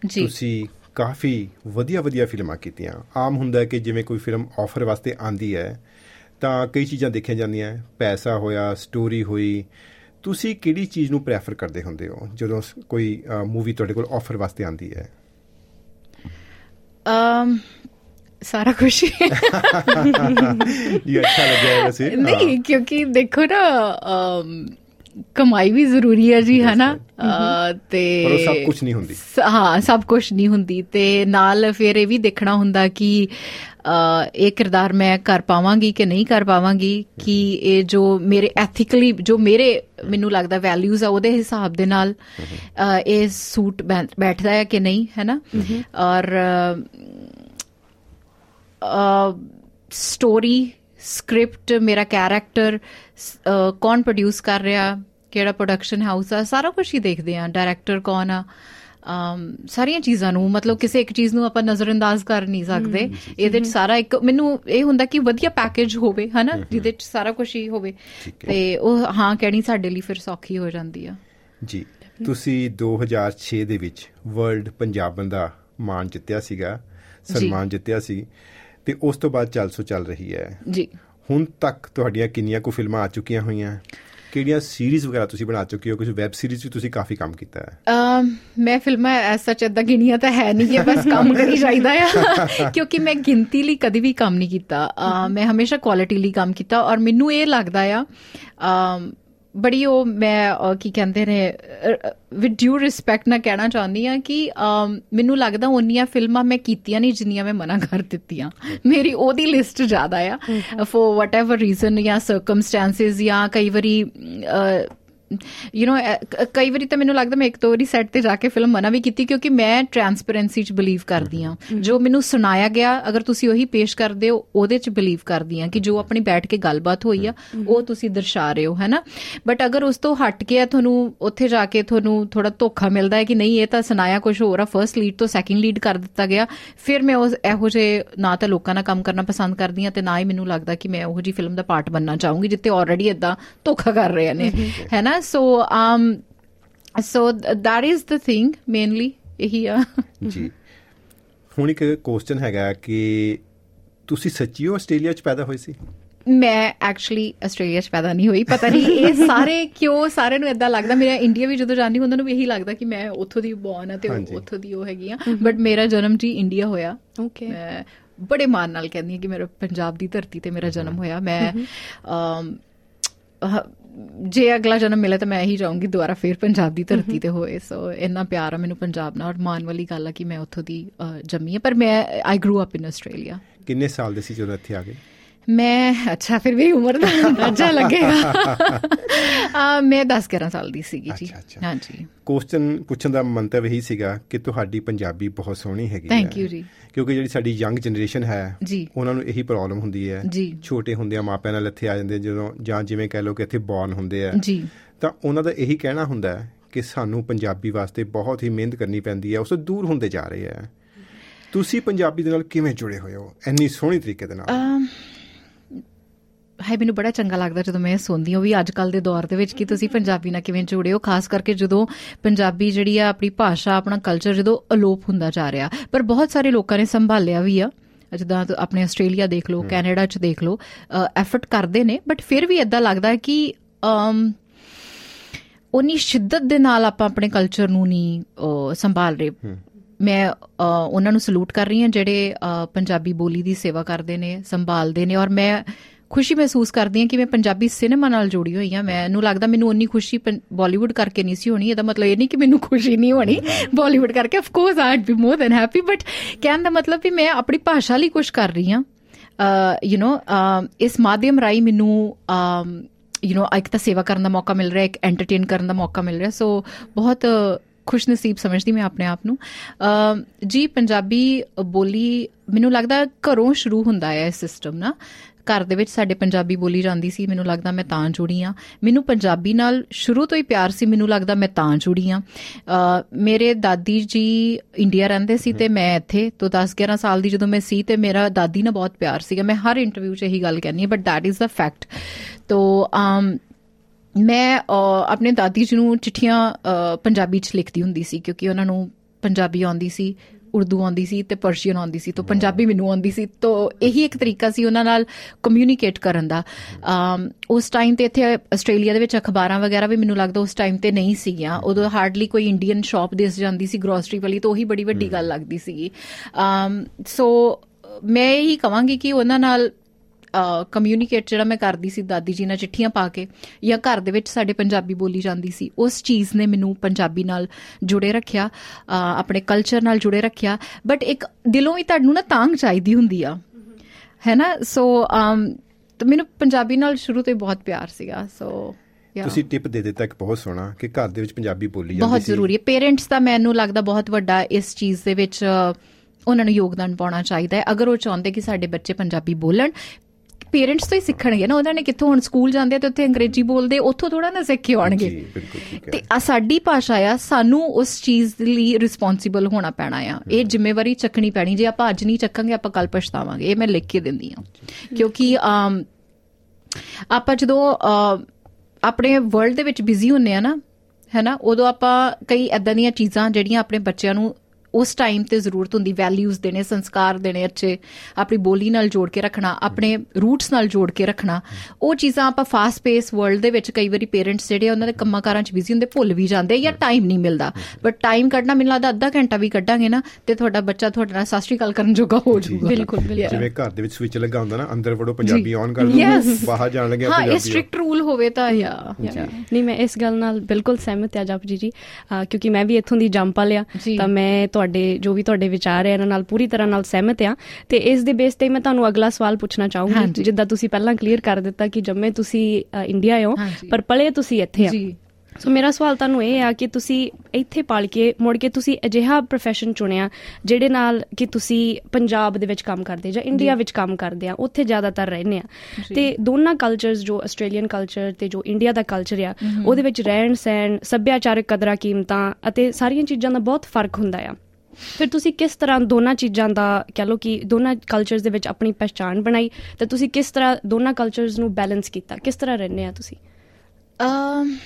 ਜੀ। ਤੁਸੀਂ ਕਾਫੀ ਵਧੀਆ ਵਧੀਆ ਫਿਲਮਾਂ ਕੀਤੀਆਂ। ਆਮ ਹੁੰਦਾ ਹੈ ਕਿ ਜਿਵੇਂ ਕੋਈ ਫਿਲਮ ਆਫਰ ਵਾਸਤੇ ਆਂਦੀ ਹੈ ਤਾਂ ਕਈ ਚੀਜ਼ਾਂ ਦੇਖੀਆਂ ਜਾਂਦੀਆਂ ਪੈਸਾ ਹੋਇਆ ਸਟੋਰੀ ਹੋਈ ਤੁਸੀਂ ਕਿਹੜੀ ਚੀਜ਼ ਨੂੰ ਪ੍ਰੈਫਰ ਕਰਦੇ ਹੁੰਦੇ ਹੋ ਜਦੋਂ ਕੋਈ ਮੂਵੀ ਤੁਹਾਡੇ ਕੋਲ ਆਫਰ ਵਾਸਤੇ ਆਂਦੀ ਹੈ? um, ਸਾਰਾ ਕੁਝ ਜੀ ਅੱਛਾ ਲੱਗਿਆ ਵੈਸੇ ਨਹੀਂ ਕਿਉਂਕਿ ਦੇਖੋ ਨਾ ਕਮਾਈ ਵੀ ਜ਼ਰੂਰੀ ਹੈ ਜੀ ਹਨਾ? ਤੇ ਪਰ ਉਹ ਸਭ ਕੁਛ ਨਹੀਂ ਹੁੰਦੀ। ਹਾਂ ਸਭ ਕੁਝ ਨਹੀਂ ਹੁੰਦੀ। ਤੇ ਨਾਲ ਫਿਰ ਇਹ ਵੀ ਦੇਖਣਾ ਹੁੰਦਾ ਕਿ ਇਹ ਕਿਰਦਾਰ ਮੈਂ ਕਰ ਪਾਵਾਂਗੀ ਕਿ ਨਹੀਂ ਕਰ ਪਾਵਾਂਗੀ ਕਿ ਇਹ ਜੋ ਮੇਰੇ ਐਥੀਕਲੀ ਜੋ ਮੇਰੇ ਮੈਨੂੰ ਲੱਗਦਾ ਵੈਲਿਊਜ਼ ਆ ਉਹਦੇ ਹਿਸਾਬ ਦੇ ਨਾਲ ਇਹ ਸੂਟ ਬੈਠਦਾ ਹੈ ਕਿ ਨਹੀਂ ਹੈ ਨਾ ਔਰ ਸਟੋਰੀ ਸਕ੍ਰਿਪਟ ਮੇਰਾ ਕੈਰੈਕਟਰ ਕੌਣ ਪ੍ਰੋਡਿਊਸ ਕਰ ਰਿਹਾ ਕਿਹੜਾ ਪ੍ਰੋਡਕਸ਼ਨ ਹਾਊਸ ਆ ਸਾਰਾ ਕੁਝ ਹੀ ਦੇਖਦੇ ਆ ਡਾਇਰੈਕਟਰ ਕੌਣ ਆ ਸਾਰੀਆਂ ਚੀਜ਼ਾਂ ਨੂੰ ਮਤਲਬ ਕਿਸੇ ਇੱਕ ਚੀਜ਼ ਨੂੰ ਆਪਾਂ ਨਜ਼ਰਅੰਦਾਜ਼ ਕਰ ਨਹੀਂ ਸਕਦੇ। ਇਹਦੇ ਚ ਸਾਰਾ ਇੱਕ ਮੈਨੂੰ ਇਹ ਹੁੰਦਾ ਕਿ ਵਧੀਆ ਪੈਕੇਜ ਹੋਵੇ ਹਨਾ ਜਿਹਦੇ ਚ ਸਾਰਾ ਕੁਝ ਹੀ ਹੋਵੇ। ਤੇ ਉਹ ਹਾਂ ਕਹਿਣੀ ਸਾਡੇ ਲਈ ਫਿਰ ਸੌਖੀ ਹੋ ਜਾਂਦੀ ਆ। ਜੀ ਤੁਸੀਂ 2006 ਦੇ ਵਿੱਚ ਵਰਲਡ ਪੰਜਾਬਨ ਦਾ ਮਾਣ ਜਿੱਤਿਆ ਸੀਗਾ ਸਨਮਾਨ ਜਿੱਤਿਆ ਸੀ। ਤੇ ਉਸ ਤੋਂ ਬਾਅਦ ਚੱਲ ਸੋ ਚੱਲ ਰਹੀ ਹੈ। ਜੀ। ਹੁਣ ਤੱਕ ਤੁਹਾਡੀਆਂ ਕਿੰਨੀਆਂ ਕੁ ਫਿਲਮਾਂ ਆ ਚੁੱਕੀਆਂ ਹੋਈਆਂ? ਕਿਹੜੀਆਂ ਸੀਰੀਜ਼ ਵਗੈਰਾ ਤੁਸੀਂ ਬਣਾ ਚੁੱਕੇ ਹੋ? ਕੁਝ ਵੈਬ ਸੀਰੀਜ਼ ਵੀ ਤੁਸੀਂ ਕਾਫੀ ਕੰਮ ਕੀਤਾ ਹੈ। ਮੈਂ ਫਿਲਮਾਂ ਐਸ ਸੱਚ ਏਦਾਂ ਗਿਣੀਆਂ ਤਾਂ ਹੈ ਨਹੀਂ ਕਿ ਬਸ ਕੰਮ ਕਰੀ ਜਾਈਦਾ ਆ। *laughs* ਕਿਉਂਕਿ ਮੈਂ ਗਿਣਤੀ ਲਈ ਕਦੀ ਵੀ ਕੰਮ ਨਹੀਂ ਕੀਤਾ। ਮੈਂ ਹਮੇਸ਼ਾ ਕੁਆਲਿਟੀ ਲਈ ਕੰਮ ਕੀਤਾ ਔਰ ਮੈਨੂੰ ਇਹ ਲੱਗਦਾ ਆ ਬੜੀ ਉਹ ਮੈਂ ਕੀ ਕਹਿੰਦੇ ਨੇ ਵਿਦ ਡਿਊ ਰਿਸਪੈਕਟ ਨਾ ਕਹਿਣਾ ਚਾਹੁੰਦੀ ਆ ਕਿ ਮੈਨੂੰ ਲੱਗਦਾ ਉਨੀਆਂ ਫਿਲਮਾਂ ਮੈਂ ਕੀਤੀਆਂ ਨਹੀਂ ਜਿੰਨੀਆਂ ਮੈਂ ਮਨਾ ਕਰ ਦਿੱਤੀਆਂ। ਮੇਰੀ ਉਹਦੀ ਲਿਸਟ ਜ਼ਿਆਦਾ ਆ ਫॉर ਵਟਐਵਰ ਰੀਜ਼ਨ ਜਾਂ ਸਰਕਮਸਟੈਂਸਸ ਜਾਂ ਕਈ ਵਾਰੀ ਯੂ نو ਕਈ ਵਾਰੀ ਤਾਂ ਮੈਨੂੰ ਲੱਗਦਾ ਮੈਂ ਇੱਕ ਦੋ ਵਾਰੀ ਸੈੱਟ ਤੇ ਜਾ ਕੇ ਫਿਲਮ ਮਨਾ ਵੀ ਕੀਤੀ ਕਿਉਂਕਿ ਮੈਂ ਟਰਾਂਸਪੇਰੈਂਸੀ 'ਚ ਬਲੀਵ ਕਰਦੀ ਆ ਜੋ ਮੈਨੂੰ ਸੁਣਾਇਆ ਗਿਆ ਅਗਰ ਤੁਸੀਂ ਉਹੀ ਪੇਸ਼ ਕਰਦੇ ਹੋ ਉਹਦੇ 'ਚ ਬਲੀਵ ਕਰਦੀ ਆ ਕਿ ਜੋ ਆਪਣੀ ਬੈਠ ਕੇ ਗੱਲਬਾਤ ਹੋਈ ਆ ਉਹ ਤੁਸੀਂ ਦਰਸਾ ਰਹੇ ਹੋ ਹੈਨਾ? ਬਟ ਅਗਰ ਉਸ ਤੋਂ ਹਟ ਕੇ ਆ ਤੁਹਾਨੂੰ ਉੱਥੇ ਜਾ ਕੇ ਤੁਹਾਨੂੰ ਥੋੜਾ ਧੋਖਾ ਮਿਲਦਾ ਹੈ ਕਿ ਨਹੀਂ ਇਹ ਤਾਂ ਸੁਣਾਇਆ ਕੁਝ ਹੋਰ ਆ ਫਰਸਟ ਲੀਡ ਤੋਂ ਸੈਕਿੰਡ ਲੀਡ ਕਰ ਦਿੱਤਾ ਗਿਆ ਫਿਰ ਮੈਂ ਉਸ ਇਹੋ ਜਿਹੇ ਨਾ ਤਾਂ ਲੋਕਾਂ ਨਾਲ ਕੰਮ ਕਰਨਾ ਪਸੰਦ ਕਰਦੀ ਆ ਤੇ ਨਾ ਹੀ ਮੈਨੂੰ ਲੱਗਦਾ ਕਿ ਮੈਂ ਉਹੋ ਜੀ ਫਿਲਮ ਦਾ ਪਾਰਟ ਬਣਨਾ ਚਾਹੂੰਗੀ ਜਿੱਤੇ ਆਲਰੇਡੀ ਇਦਾਂ ਧੋਖਾ ਕਰ ਰਹੇ ਨੇ ਹੈਨਾ? ਸੋ um so th- that is the thing mainly ਇਹੀ ਆ ਜੀ ਹੁਣ ਇੱਕ ਕੁਐਸਚਨ ਹੈਗਾ ਕਿ ਤੁਸੀਂ ਸੱਚੀਓ ਆਸਟ੍ਰੇਲੀਆ 'ਚ ਪੈਦਾ ਹੋਏ ਸੀ? ਮੈਂ ਐਕਚੁਅਲੀ ਆਸਟ੍ਰੇਲੀਆ 'ਚ ਪੈਦਾ ਨਹੀਂ ਹੋਈ ਪਤਾ ਨਹੀਂ ਇਹ ਸਾਰੇ *laughs* ਕਿਉਂ ਸਾਰਿਆਂ ਨੂੰ ਇਦਾਂ ਲੱਗਦਾ ਮੇਰਾ ਇੰਡੀਆ ਵੀ ਜਦੋਂ ਜਾਂਦੀ ਉਹਨਾਂ ਨੂੰ ਵੀ ਇਹੀ ਲੱਗਦਾ ਕਿ ਮੈਂ ਉੱਥੋਂ ਦੀ ਬੌਰਨ ਆ ਤੇ ਹਾਂਜੀ। ਉੱਥੋਂ ਦੀ ਉਹ ਹੈਗੀ ਆ ਬਟ ਮੇਰਾ ਜਨਮ ਜੀ ਇੰਡੀਆ ਹੋਇਆ। ਓਕੇ ਮੈਂ ਬੜੇ ਮਾਣ ਨਾਲ ਕਹਿੰਦੀ ਹਾਂ ਕਿ ਮੇਰਾ ਪੰਜਾਬ ਦੀ ਧਰਤੀ ਤੇ ਮੇਰਾ ਜਨਮ ਹੋਇਆ। ਮੈਂ ਅਮ, ਅਹ, ਜੇ ਅਗਲਾ ਜਨਮ ਮਿਲੇ ਤਾਂ ਮੈਂ ਇਹੀ ਚਾਹੂੰਗੀ ਦੁਬਾਰਾ ਫੇਰ ਪੰਜਾਬ ਦੀ ਧਰਤੀ ਤੇ ਹੋਏ। ਸੋ ਇੰਨਾ ਪਿਆਰ ਆ ਮੈਨੂੰ ਪੰਜਾਬ ਨਾਲ। ਔਰ ਮਾਣ ਵਾਲੀ ਗੱਲ ਆ ਕਿ ਮੈਂ ਉੱਥੋਂ ਦੀ ਜੰਮੀ ਆ ਪਰ ਮੈਂ ਆਈ ਗਰੂ ਅਪ ਇਨ ਆਸਟ੍ਰੇਲੀਆ ਕਿੰਨੇ ਸਾਲ ਦੇ ਸੀ ਜਦੋਂ ਇੱਥੇ ਆ ਗਏ? ਮੈਂ ਅੱਛਾ ਫਿਰ ਮੇਰੀ ਉਮਰ ਦਾ ਅੰਦਾਜ਼ਾ ਲੱਗੇਗਾ। *laughs* ਆ ਮੈਂ 10 11 ਸਾਲ ਦੀ ਸੀਗੀ ਜੀ। ਹਾਂਜੀ। ਕੁਐਸਚਨ ਪੁੱਛਣ ਦਾ ਮੰਤਵ ਇਹੀ ਸੀਗਾ ਕਿ ਤੁਹਾਡੀ ਪੰਜਾਬੀ ਬਹੁਤ ਸੋਹਣੀ ਹੈਗੀ ਹੈ। Thank you ਜੀ। ਕਿਉਂਕਿ ਜਿਹੜੀ ਸਾਡੀ ਯੰਗ ਜਨਰੇਸ਼ਨ ਹੈ। ਉਹਨਾਂ ਨੂੰ ਇਹੀ ਪ੍ਰੋਬਲਮ ਹੁੰਦੀ ਹੈ। ਛੋਟੇ ਹੁੰਦਿਆਂ ਮਾਪਿਆਂ ਨਾਲ ਇੱਥੇ ਆ ਜਾਂਦੇ ਜਦੋਂ ਜਾਂ ਜਿਵੇਂ ਕਹਿ ਲਓ ਕਿ ਇੱਥੇ ਬੌਰਨ ਹੁੰਦੇ ਆ। ਜੀ। ਤਾਂ ਉਹਨਾਂ ਦਾ ਇਹੀ ਕਹਿਣਾ ਹੁੰਦਾ ਹੈ ਕਿ ਸਾਨੂੰ ਪੰਜਾਬੀ ਵਾਸਤੇ ਬਹੁਤ ਹੀ ਮਿਹਨਤ ਕਰਨੀ ਪੈਂਦੀ ਹੈ ਉਸ ਤੋਂ ਦੂਰ ਹੁੰਦੇ ਜਾ ਰਹੇ ਆ ਤੁਸੀਂ ਪੰਜਾਬੀ ਦੇ ਨਾਲ ਕਿਵੇਂ ਜੁੜੇ ਹੋਏ ਹੋ? ਇੰਨੀ ਸੋਹਣੀ ਤਰੀਕੇ ਦੇ ਨਾਲ। ਅਮ ਹੈ ਮੈਨੂੰ ਬੜਾ ਚੰਗਾ ਲੱਗਦਾ ਜਦੋਂ ਮੈਂ ਸੁਣਦੀ ਹਾਂ ਵੀ ਅੱਜ ਕੱਲ ਦੇ ਦੌਰ ਦੇ ਵਿੱਚ ਕਿ ਤੁਸੀਂ ਪੰਜਾਬੀ ਨਾਲ ਕਿਵੇਂ ਜੁੜੇ ਹੋ? ਖਾਸ ਕਰਕੇ ਜਦੋਂ ਪੰਜਾਬੀ ਜਿਹੜੀ ਆ ਆਪਣੀ ਭਾਸ਼ਾ ਆਪਣਾ ਕਲਚਰ ਜਦੋਂ ਅਲੋਪ ਹੁੰਦਾ ਜਾ ਰਿਹਾ। ਪਰ ਬਹੁਤ ਸਾਰੇ ਲੋਕਾਂ ਨੇ ਸੰਭਾਲਿਆ ਵੀ ਆ। ਜਿੱਦਾਂ ਆਪਣੇ ਆਸਟ੍ਰੇਲੀਆ ਦੇਖ ਲਓ ਕੈਨੇਡਾ ਚ ਦੇਖ ਲਓ ਐਫਰਟ ਕਰਦੇ ਨੇ ਬਟ ਫਿਰ ਵੀ ਇਦਾਂ ਲੱਗਦਾ ਕਿ ਉਨੀ ਸ਼ਿੱਦਤ ਦੇ ਨਾਲ ਆਪਾਂ ਆਪਣੇ ਕਲਚਰ ਨੂੰ ਨਹੀਂ ਸੰਭਾਲ ਰਹੇ। ਮੈਂ ਉਹਨਾਂ ਨੂੰ ਸਲੂਟ ਕਰ ਰਹੀ ਹਾਂ ਜਿਹੜੇ ਪੰਜਾਬੀ ਬੋਲੀ ਦੀ ਸੇਵਾ ਕਰਦੇ ਨੇ ਸੰਭਾਲਦੇ ਨੇ ਔਰ ਮੈਂ ਖੁਸ਼ੀ ਮਹਿਸੂਸ ਕਰਦੀ ਹਾਂ ਕਿ ਮੈਂ ਪੰਜਾਬੀ ਸਿਨੇਮਾ ਨਾਲ ਜੁੜੀ ਹੋਈ ਹਾਂ ਮੈਨੂੰ ਲੱਗਦਾ ਮੈਨੂੰ ਉਨੀ ਖੁਸ਼ੀ ਬਾਲੀਵੁੱਡ ਕਰਕੇ ਨਹੀਂ ਸੀ ਹੋਣੀ ਇਹਦਾ ਮਤਲਬ ਇਹ ਨਹੀਂ ਕਿ ਮੈਨੂੰ ਖੁਸ਼ੀ ਨਹੀਂ ਹੋਣੀ ਬਾਲੀਵੁੱਡ ਕਰਕੇ of course I'd be more than happy but ਕਹਿਣ ਦਾ ਮਤਲਬ ਵੀ ਮੈਂ ਆਪਣੀ ਭਾਸ਼ਾ ਲਈ ਕੁਝ ਕਰ ਰਹੀ ਹਾਂ ਯੂ نو ਇਸ ਮਾਧਿਅਮ ਰਾਈ ਮੈਨੂੰ ਯੂ نو ਇੱਕ ਤਾਂ ਸੇਵਾ ਕਰਨ ਦਾ ਮੌਕਾ ਮਿਲ ਰਿਹਾ ਇੱਕ ਐਂਟਰਟੇਨ ਕਰਨ ਦਾ ਮੌਕਾ ਮਿਲ ਰਿਹਾ ਸੋ ਬਹੁਤ ਖੁਸ਼ ਨਸੀਬ ਸਮਝਦੀ ਮੈਂ ਆਪਣੇ ਆਪ ਨੂੰ ਅਮ, ਜੀ ਪੰਜਾਬੀ ਬੋਲੀ ਮੈਨੂੰ ਲੱਗਦਾ ਘਰੋਂ ਸ਼ੁਰੂ ਹੁੰਦਾ ਹੈ ਇਹ ਸਿਸਟਮ ਨਾ ਘਰ ਦੇ ਵਿੱਚ ਸਾਡੇ ਪੰਜਾਬੀ ਬੋਲੀ ਜਾਂਦੀ ਸੀ ਮੈਨੂੰ ਲੱਗਦਾ ਮੈਂ ਤਾਂ ਜੁੜੀ ਆ ਮੈਨੂੰ ਪੰਜਾਬੀ ਨਾਲ ਸ਼ੁਰੂ ਤੋਂ ਹੀ ਪਿਆਰ ਸੀ ਮੈਨੂੰ ਲੱਗਦਾ ਮੈਂ ਤਾਂ ਜੁੜੀ ਆ ਮੇਰੇ ਦਾਦੀ ਜੀ ਇੰਡੀਆ ਰਹਿੰਦੇ ਸੀ ਤੇ ਮੈਂ ਇੱਥੇ ਤੋਂ 10 11 ਸਾਲ ਦੀ ਜਦੋਂ ਮੈਂ ਸੀ ਤੇ ਮੇਰਾ ਦਾਦੀ ਨਾਲ ਬਹੁਤ ਪਿਆਰ ਸੀਗਾ। ਮੈਂ ਹਰ ਇੰਟਰਵਿਊ 'ਚ ਇਹੀ ਗੱਲ ਕਹਿੰਦੀ ਹਾਂ but that is the fact. ਤੋ um, ਮੈਂ ਅਹ, ਆਪਣੇ ਦਾਦੀ ਜੀ ਨੂੰ ਚਿੱਠੀਆਂ ਅਹ, ਪੰਜਾਬੀ ਚ ਲਿਖਦੀ ਹੁੰਦੀ ਸੀ ਕਿਉਂਕਿ ਉਹਨਾਂ ਨੂੰ ਪੰਜਾਬੀ ਆਉਂਦੀ ਸੀ। ਉਰਦੂ ਆਉਂਦੀ ਸੀ ਤੇ ਪਰਸ਼ੀਅਨ ਆਉਂਦੀ ਸੀ ਤੋਂ ਪੰਜਾਬੀ ਮੈਨੂੰ ਆਉਂਦੀ ਸੀ ਤੋਂ ਇਹੀ ਇੱਕ ਤਰੀਕਾ ਸੀ ਉਹਨਾਂ ਨਾਲ ਕਮਿਊਨੀਕੇਟ ਕਰਨ ਦਾ। ਉਸ ਟਾਈਮ ਤੇ ਇੱਥੇ ਆਸਟ੍ਰੇਲੀਆ ਦੇ ਵਿੱਚ ਅਖਬਾਰਾਂ ਵਗੈਰਾ ਵੀ ਮੈਨੂੰ ਲੱਗਦਾ ਉਸ ਟਾਈਮ ਤੇ ਨਹੀਂ ਸੀਗੀਆਂ। ਉਦੋਂ ਹਾਰਡਲੀ ਕੋਈ ਇੰਡੀਅਨ ਸ਼ਾਪ ਦਿਸ ਜਾਂਦੀ ਸੀ ਗਰੋਸਰੀ ਵਾਲੀ ਤਾਂ ਉਹੀ ਬੜੀ ਵੱਡੀ ਗੱਲ ਲੱਗਦੀ ਸੀਗੀ। ਸੋ ਮੈਂ ਇਹੀ ਕਹਾਂਗੀ ਕਿ ਉਹਨਾਂ ਨਾਲ ਕਮਿਊਨੀਕੇਟ ਜਿਹੜਾ ਮੈਂ ਕਰਦੀ ਸੀ ਦਾਦੀ ਜੀ ਨਾਲ ਚਿੱਠੀਆਂ ਪਾ ਕੇ ਜਾਂ ਘਰ ਦੇ ਵਿੱਚ ਸਾਡੇ ਪੰਜਾਬੀ ਬੋਲੀ ਜਾਂਦੀ ਸੀ ਉਸ ਚੀਜ਼ ਨੇ ਮੈਨੂੰ ਪੰਜਾਬੀ ਨਾਲ ਜੁੜੇ ਰੱਖਿਆ ਆਪਣੇ ਕਲਚਰ ਨਾਲ ਜੁੜੇ ਰੱਖਿਆ ਬਟ ਇੱਕ ਦਿਲੋਂ ਹੀ ਤੁਹਾਨੂੰ ਨਾ ਤਾਂਗ ਚਾਹੀਦੀ ਹੁੰਦੀ ਆ। ਹੈ ਨਾ? ਸੋ ਤਾਂ ਮੈਨੂੰ ਪੰਜਾਬੀ ਨਾਲ ਸ਼ੁਰੂ ਤੋਂ ਹੀ ਬਹੁਤ ਪਿਆਰ ਸੀਗਾ ਸੋ ਤੁਸੀਂ ਟਿਪ ਦੇ ਦਿੱਤਾ ਇੱਕ ਬਹੁਤ ਸੋਹਣਾ ਕਿ ਘਰ ਦੇ ਵਿੱਚ ਪੰਜਾਬੀ ਬੋਲੀ ਜਾਂਦੀ ਬਹੁਤ ਸੀ। ਜ਼ਰੂਰੀ ਹੈ। ਪੇਰੈਂਟਸ ਦਾ ਮੈਨੂੰ ਲੱਗਦਾ ਬਹੁਤ ਵੱਡਾ ਇਸ ਚੀਜ਼ ਦੇ ਵਿੱਚ ਉਹਨਾਂ ਨੂੰ ਯੋਗਦਾਨ ਪਾਉਣਾ ਚਾਹੀਦਾ ਹੈ। ਅਗਰ ਉਹ ਚਾਹੁੰਦੇ ਕਿ ਸਾਡੇ ਬੱਚੇ ਪੰਜਾਬੀ ਬੋਲਣ ਪੇਰੈਂਟਸ ਤੋਂ ਹੀ ਸਿੱਖਣਗੇ ਨਾ ਉਹਨਾਂ ਨੇ ਕਿੱਥੋਂ ਹੁਣ ਸਕੂਲ ਜਾਂਦੇ ਤੇ ਉੱਥੇ ਅੰਗਰੇਜ਼ੀ ਬੋਲਦੇ ਉੱਥੋਂ ਥੋੜਾ ਨਾ ਸਿੱਖ ਕੇ ਆਉਣਗੇ ਤੇ ਹੈ। ਆ ਸਾਡੀ ਭਾਸ਼ਾ ਆ ਸਾਨੂੰ ਉਸ ਚੀਜ਼ ਲਈ ਰਿਸਪੌਂਸਿਬਲ ਹੋਣਾ ਪੈਣਾ ਆ। ਇਹ ਜ਼ਿੰਮੇਵਾਰੀ ਚੱਕਣੀ ਪੈਣੀ ਜੇ ਆਪਾਂ ਅੱਜ ਨਹੀਂ ਚੱਕਾਂਗੇ ਆਪਾਂ ਕੱਲ ਪਛਤਾਵਾਂਗੇ। ਇਹ ਮੈਂ ਲਿਖ ਕੇ ਦਿੰਦੀ ਆ ਕਿਉਂਕਿ ਆਪਾਂ ਜਦੋਂ ਆਪਣੇ ਵਰਲਡ ਦੇ ਵਿੱਚ ਬਿਜ਼ੀ ਹੁੰਨੇ ਆ ਨਾ ਹੈਨਾ ਉਦੋਂ ਆਪਾਂ ਕਈ ਐਦਾਂ ਦੀਆਂ ਚੀਜ਼ਾਂ ਜਿਹੜੀਆਂ ਆਪਣੇ ਬੱਚਿਆਂ ਨੂੰ ਉਸ ਟਾਈਮ ਤੇ ਜ਼ਰੂਰਤ ਹੁੰਦੀ ਵੈਲਿਊਜ਼ ਦੇਣੇ ਸੰਸਕਾਰ ਦੇਣੇ ਅੱਛੇ ਆਪਣੀ ਬੋਲੀ ਨਾਲ ਜੋੜ ਕੇ ਰੱਖਣਾ ਆਪਣੇ ਰੂਟਸ ਨਾਲ ਜੋੜ ਕੇ ਰੱਖਣਾ। ਉਹ ਚੀਜ਼ਾਂ ਆਪਾਂ ਫਾਸਟ ਪੇਸ ਵਰਲਡ ਦੇ ਵਿੱਚ ਕਈ ਵਾਰੀ ਪੇਰੈਂਟਸ ਜਿਹੜੇ ਆ ਉਹਨਾਂ ਦੇ ਕੰਮਾਂ ਕਾਰਾਂ 'ਚ ਬਿਜ਼ੀ ਹੁੰਦੇ ਭੁੱਲ ਵੀ ਜਾਂਦੇ ਜਾਂ ਟਾਈਮ ਨਹੀਂ ਮਿਲਦਾ। ਬਟ ਟਾਈਮ ਕੱਢਣਾ ਮੈਨੂੰ ਲੱਗਦਾ ਅੱਧਾ ਘੰਟਾ ਵੀ ਕੱਢਾਂਗੇ ਨਾ ਤੇ ਤੁਹਾਡਾ ਬੱਚਾ ਤੁਹਾਡੇ ਨਾਲ ਸਤਿ ਸ਼੍ਰੀ ਅਕਾਲ ਕਰਨ ਜੋਗਾ ਹੋ ਜਾਊਗਾ। ਬਿਲਕੁਲ ਬਿਲਕੁਲ। ਜਿਵੇਂ ਘਰ ਦੇ ਵਿੱਚ ਸਵਿਚ ਲੱਗਾ ਹੁੰਦਾ ਨਾ ਅੰਦਰ ਵੜੋ ਪੰਜਾਬੀ ਔਨ ਕਰ. ਦਿਓ ਬਾਹਰ ਜਾਣ ਲੱਗੇ ਹਾਂ ਇਹ ਪੰਜਾਬੀ ਸਟ੍ਰਿਕਟ ਰੂਲ ਹੋਵੇ ਤਾਂ ਯਾ ਨਹੀਂ ਮੈਂ ਇਸ ਗੱਲ ਨਾਲ ਬਿਲਕੁਲ ਸਹਿਮਤ ਹਾਂ ਜਪਜੀ ਜੀ ਕਿਉਂਕਿ ਮੈਂ ਵੀ ਇੱਥੋਂ ਦੀ ਜੰਪ ਲਿਆ ਜੀ। ਤਾਂ ਮੈਂ ਤੁਹਾਡੇ ਜੋ ਵੀ ਤੁਹਾਡੇ ਵਿਚਾਰ ਹੈ ਇਹਨਾਂ ਨਾਲ ਪੂਰੀ ਤਰ੍ਹਾਂ ਨਾਲ ਸਹਿਮਤ ਹਾਂ। ਤੇ ਇਸ ਦੇ ਬੇਸ ਤੇ ਮੈਂ ਤੁਹਾਨੂੰ ਅਗਲਾ ਸਵਾਲ ਪੁੱਛਣਾ ਚਾਹੂੰਗੀ। ਜਿੱਦਾਂ ਤੁਸੀਂ ਪਹਿਲਾਂ ਕਲੀਅਰ ਕਰ ਦਿੱਤਾ ਕਿ ਜੰਮੇ ਤੁਸੀਂ ਇੰਡੀਆ ਹੋ। ਪਰ ਪਲੇ ਤੁਸੀਂ ਇੱਥੇ ਆ। ਜੀ। ਸੋ ਮੇਰਾ ਸਵਾਲ ਤੁਹਾਨੂੰ ਇਹ ਆ ਕਿ ਤੁਸੀਂ ਇੱਥੇ ਪੜ ਕੇ ਮੁੜ ਕੇ ਤੁਸੀਂ ਅਜਿਹਾ profession ਚੁਣਿਆ ਜਿਹੜੇ ਨਾਲ ਕਿ ਤੁਸੀਂ ਪੰਜਾਬ ਦੇ ਵਿੱਚ ਕੰਮ ਕਰਦੇ ਜਾਂ ਇੰਡੀਆ ਵਿੱਚ ਕੰਮ ਕਰਦੇ ਆ ਉੱਥੇ ਜ਼ਿਆਦਾਤਰ ਰਹਿੰਦੇ ਆ। ਤੇ ਦੋਨਾਂ ਕਲਚਰਸ ਜੋ ਆਸਟ੍ਰੇਲੀਅਨ ਕਲਚਰ ਤੇ ਜੋ ਇੰਡੀਆ ਦਾ ਕਲਚਰ ਆ ਉਹਦੇ ਵਿੱਚ ਰਹਿਣ ਸਹਿਣ ਸੱਭਿਆਚਾਰਕ ਕਦਰਾਂ ਕੀਮਤਾਂ ਅਤੇ ਸਾਰੀਆਂ ਚੀਜ਼ਾਂ ਦਾ ਬਹੁਤ ਫ਼ਰਕ ਹੁੰਦਾ ਆ। ਫਿਰ ਤੁਸੀਂ ਕਿਸ ਤਰ੍ਹਾਂ ਦੋਨਾਂ ਚੀਜ਼ਾਂ ਦਾ ਕਹ ਲਓ ਕਿ ਦੋਨਾਂ ਕਲਚਰਸ ਦੇ ਵਿੱਚ ਆਪਣੀ ਪਛਾਣ ਬਣਾਈ ਤੇ ਤੁਸੀਂ ਕਿਸ ਤਰ੍ਹਾਂ ਦੋਨਾਂ ਕਲਚਰਸ ਨੂੰ ਬੈਲੈਂਸ ਕੀਤਾ? ਕਿਸ ਤਰ੍ਹਾਂ ਰਹਿੰਦੇ ਆ ਤੁਸੀਂ? ਅਮ,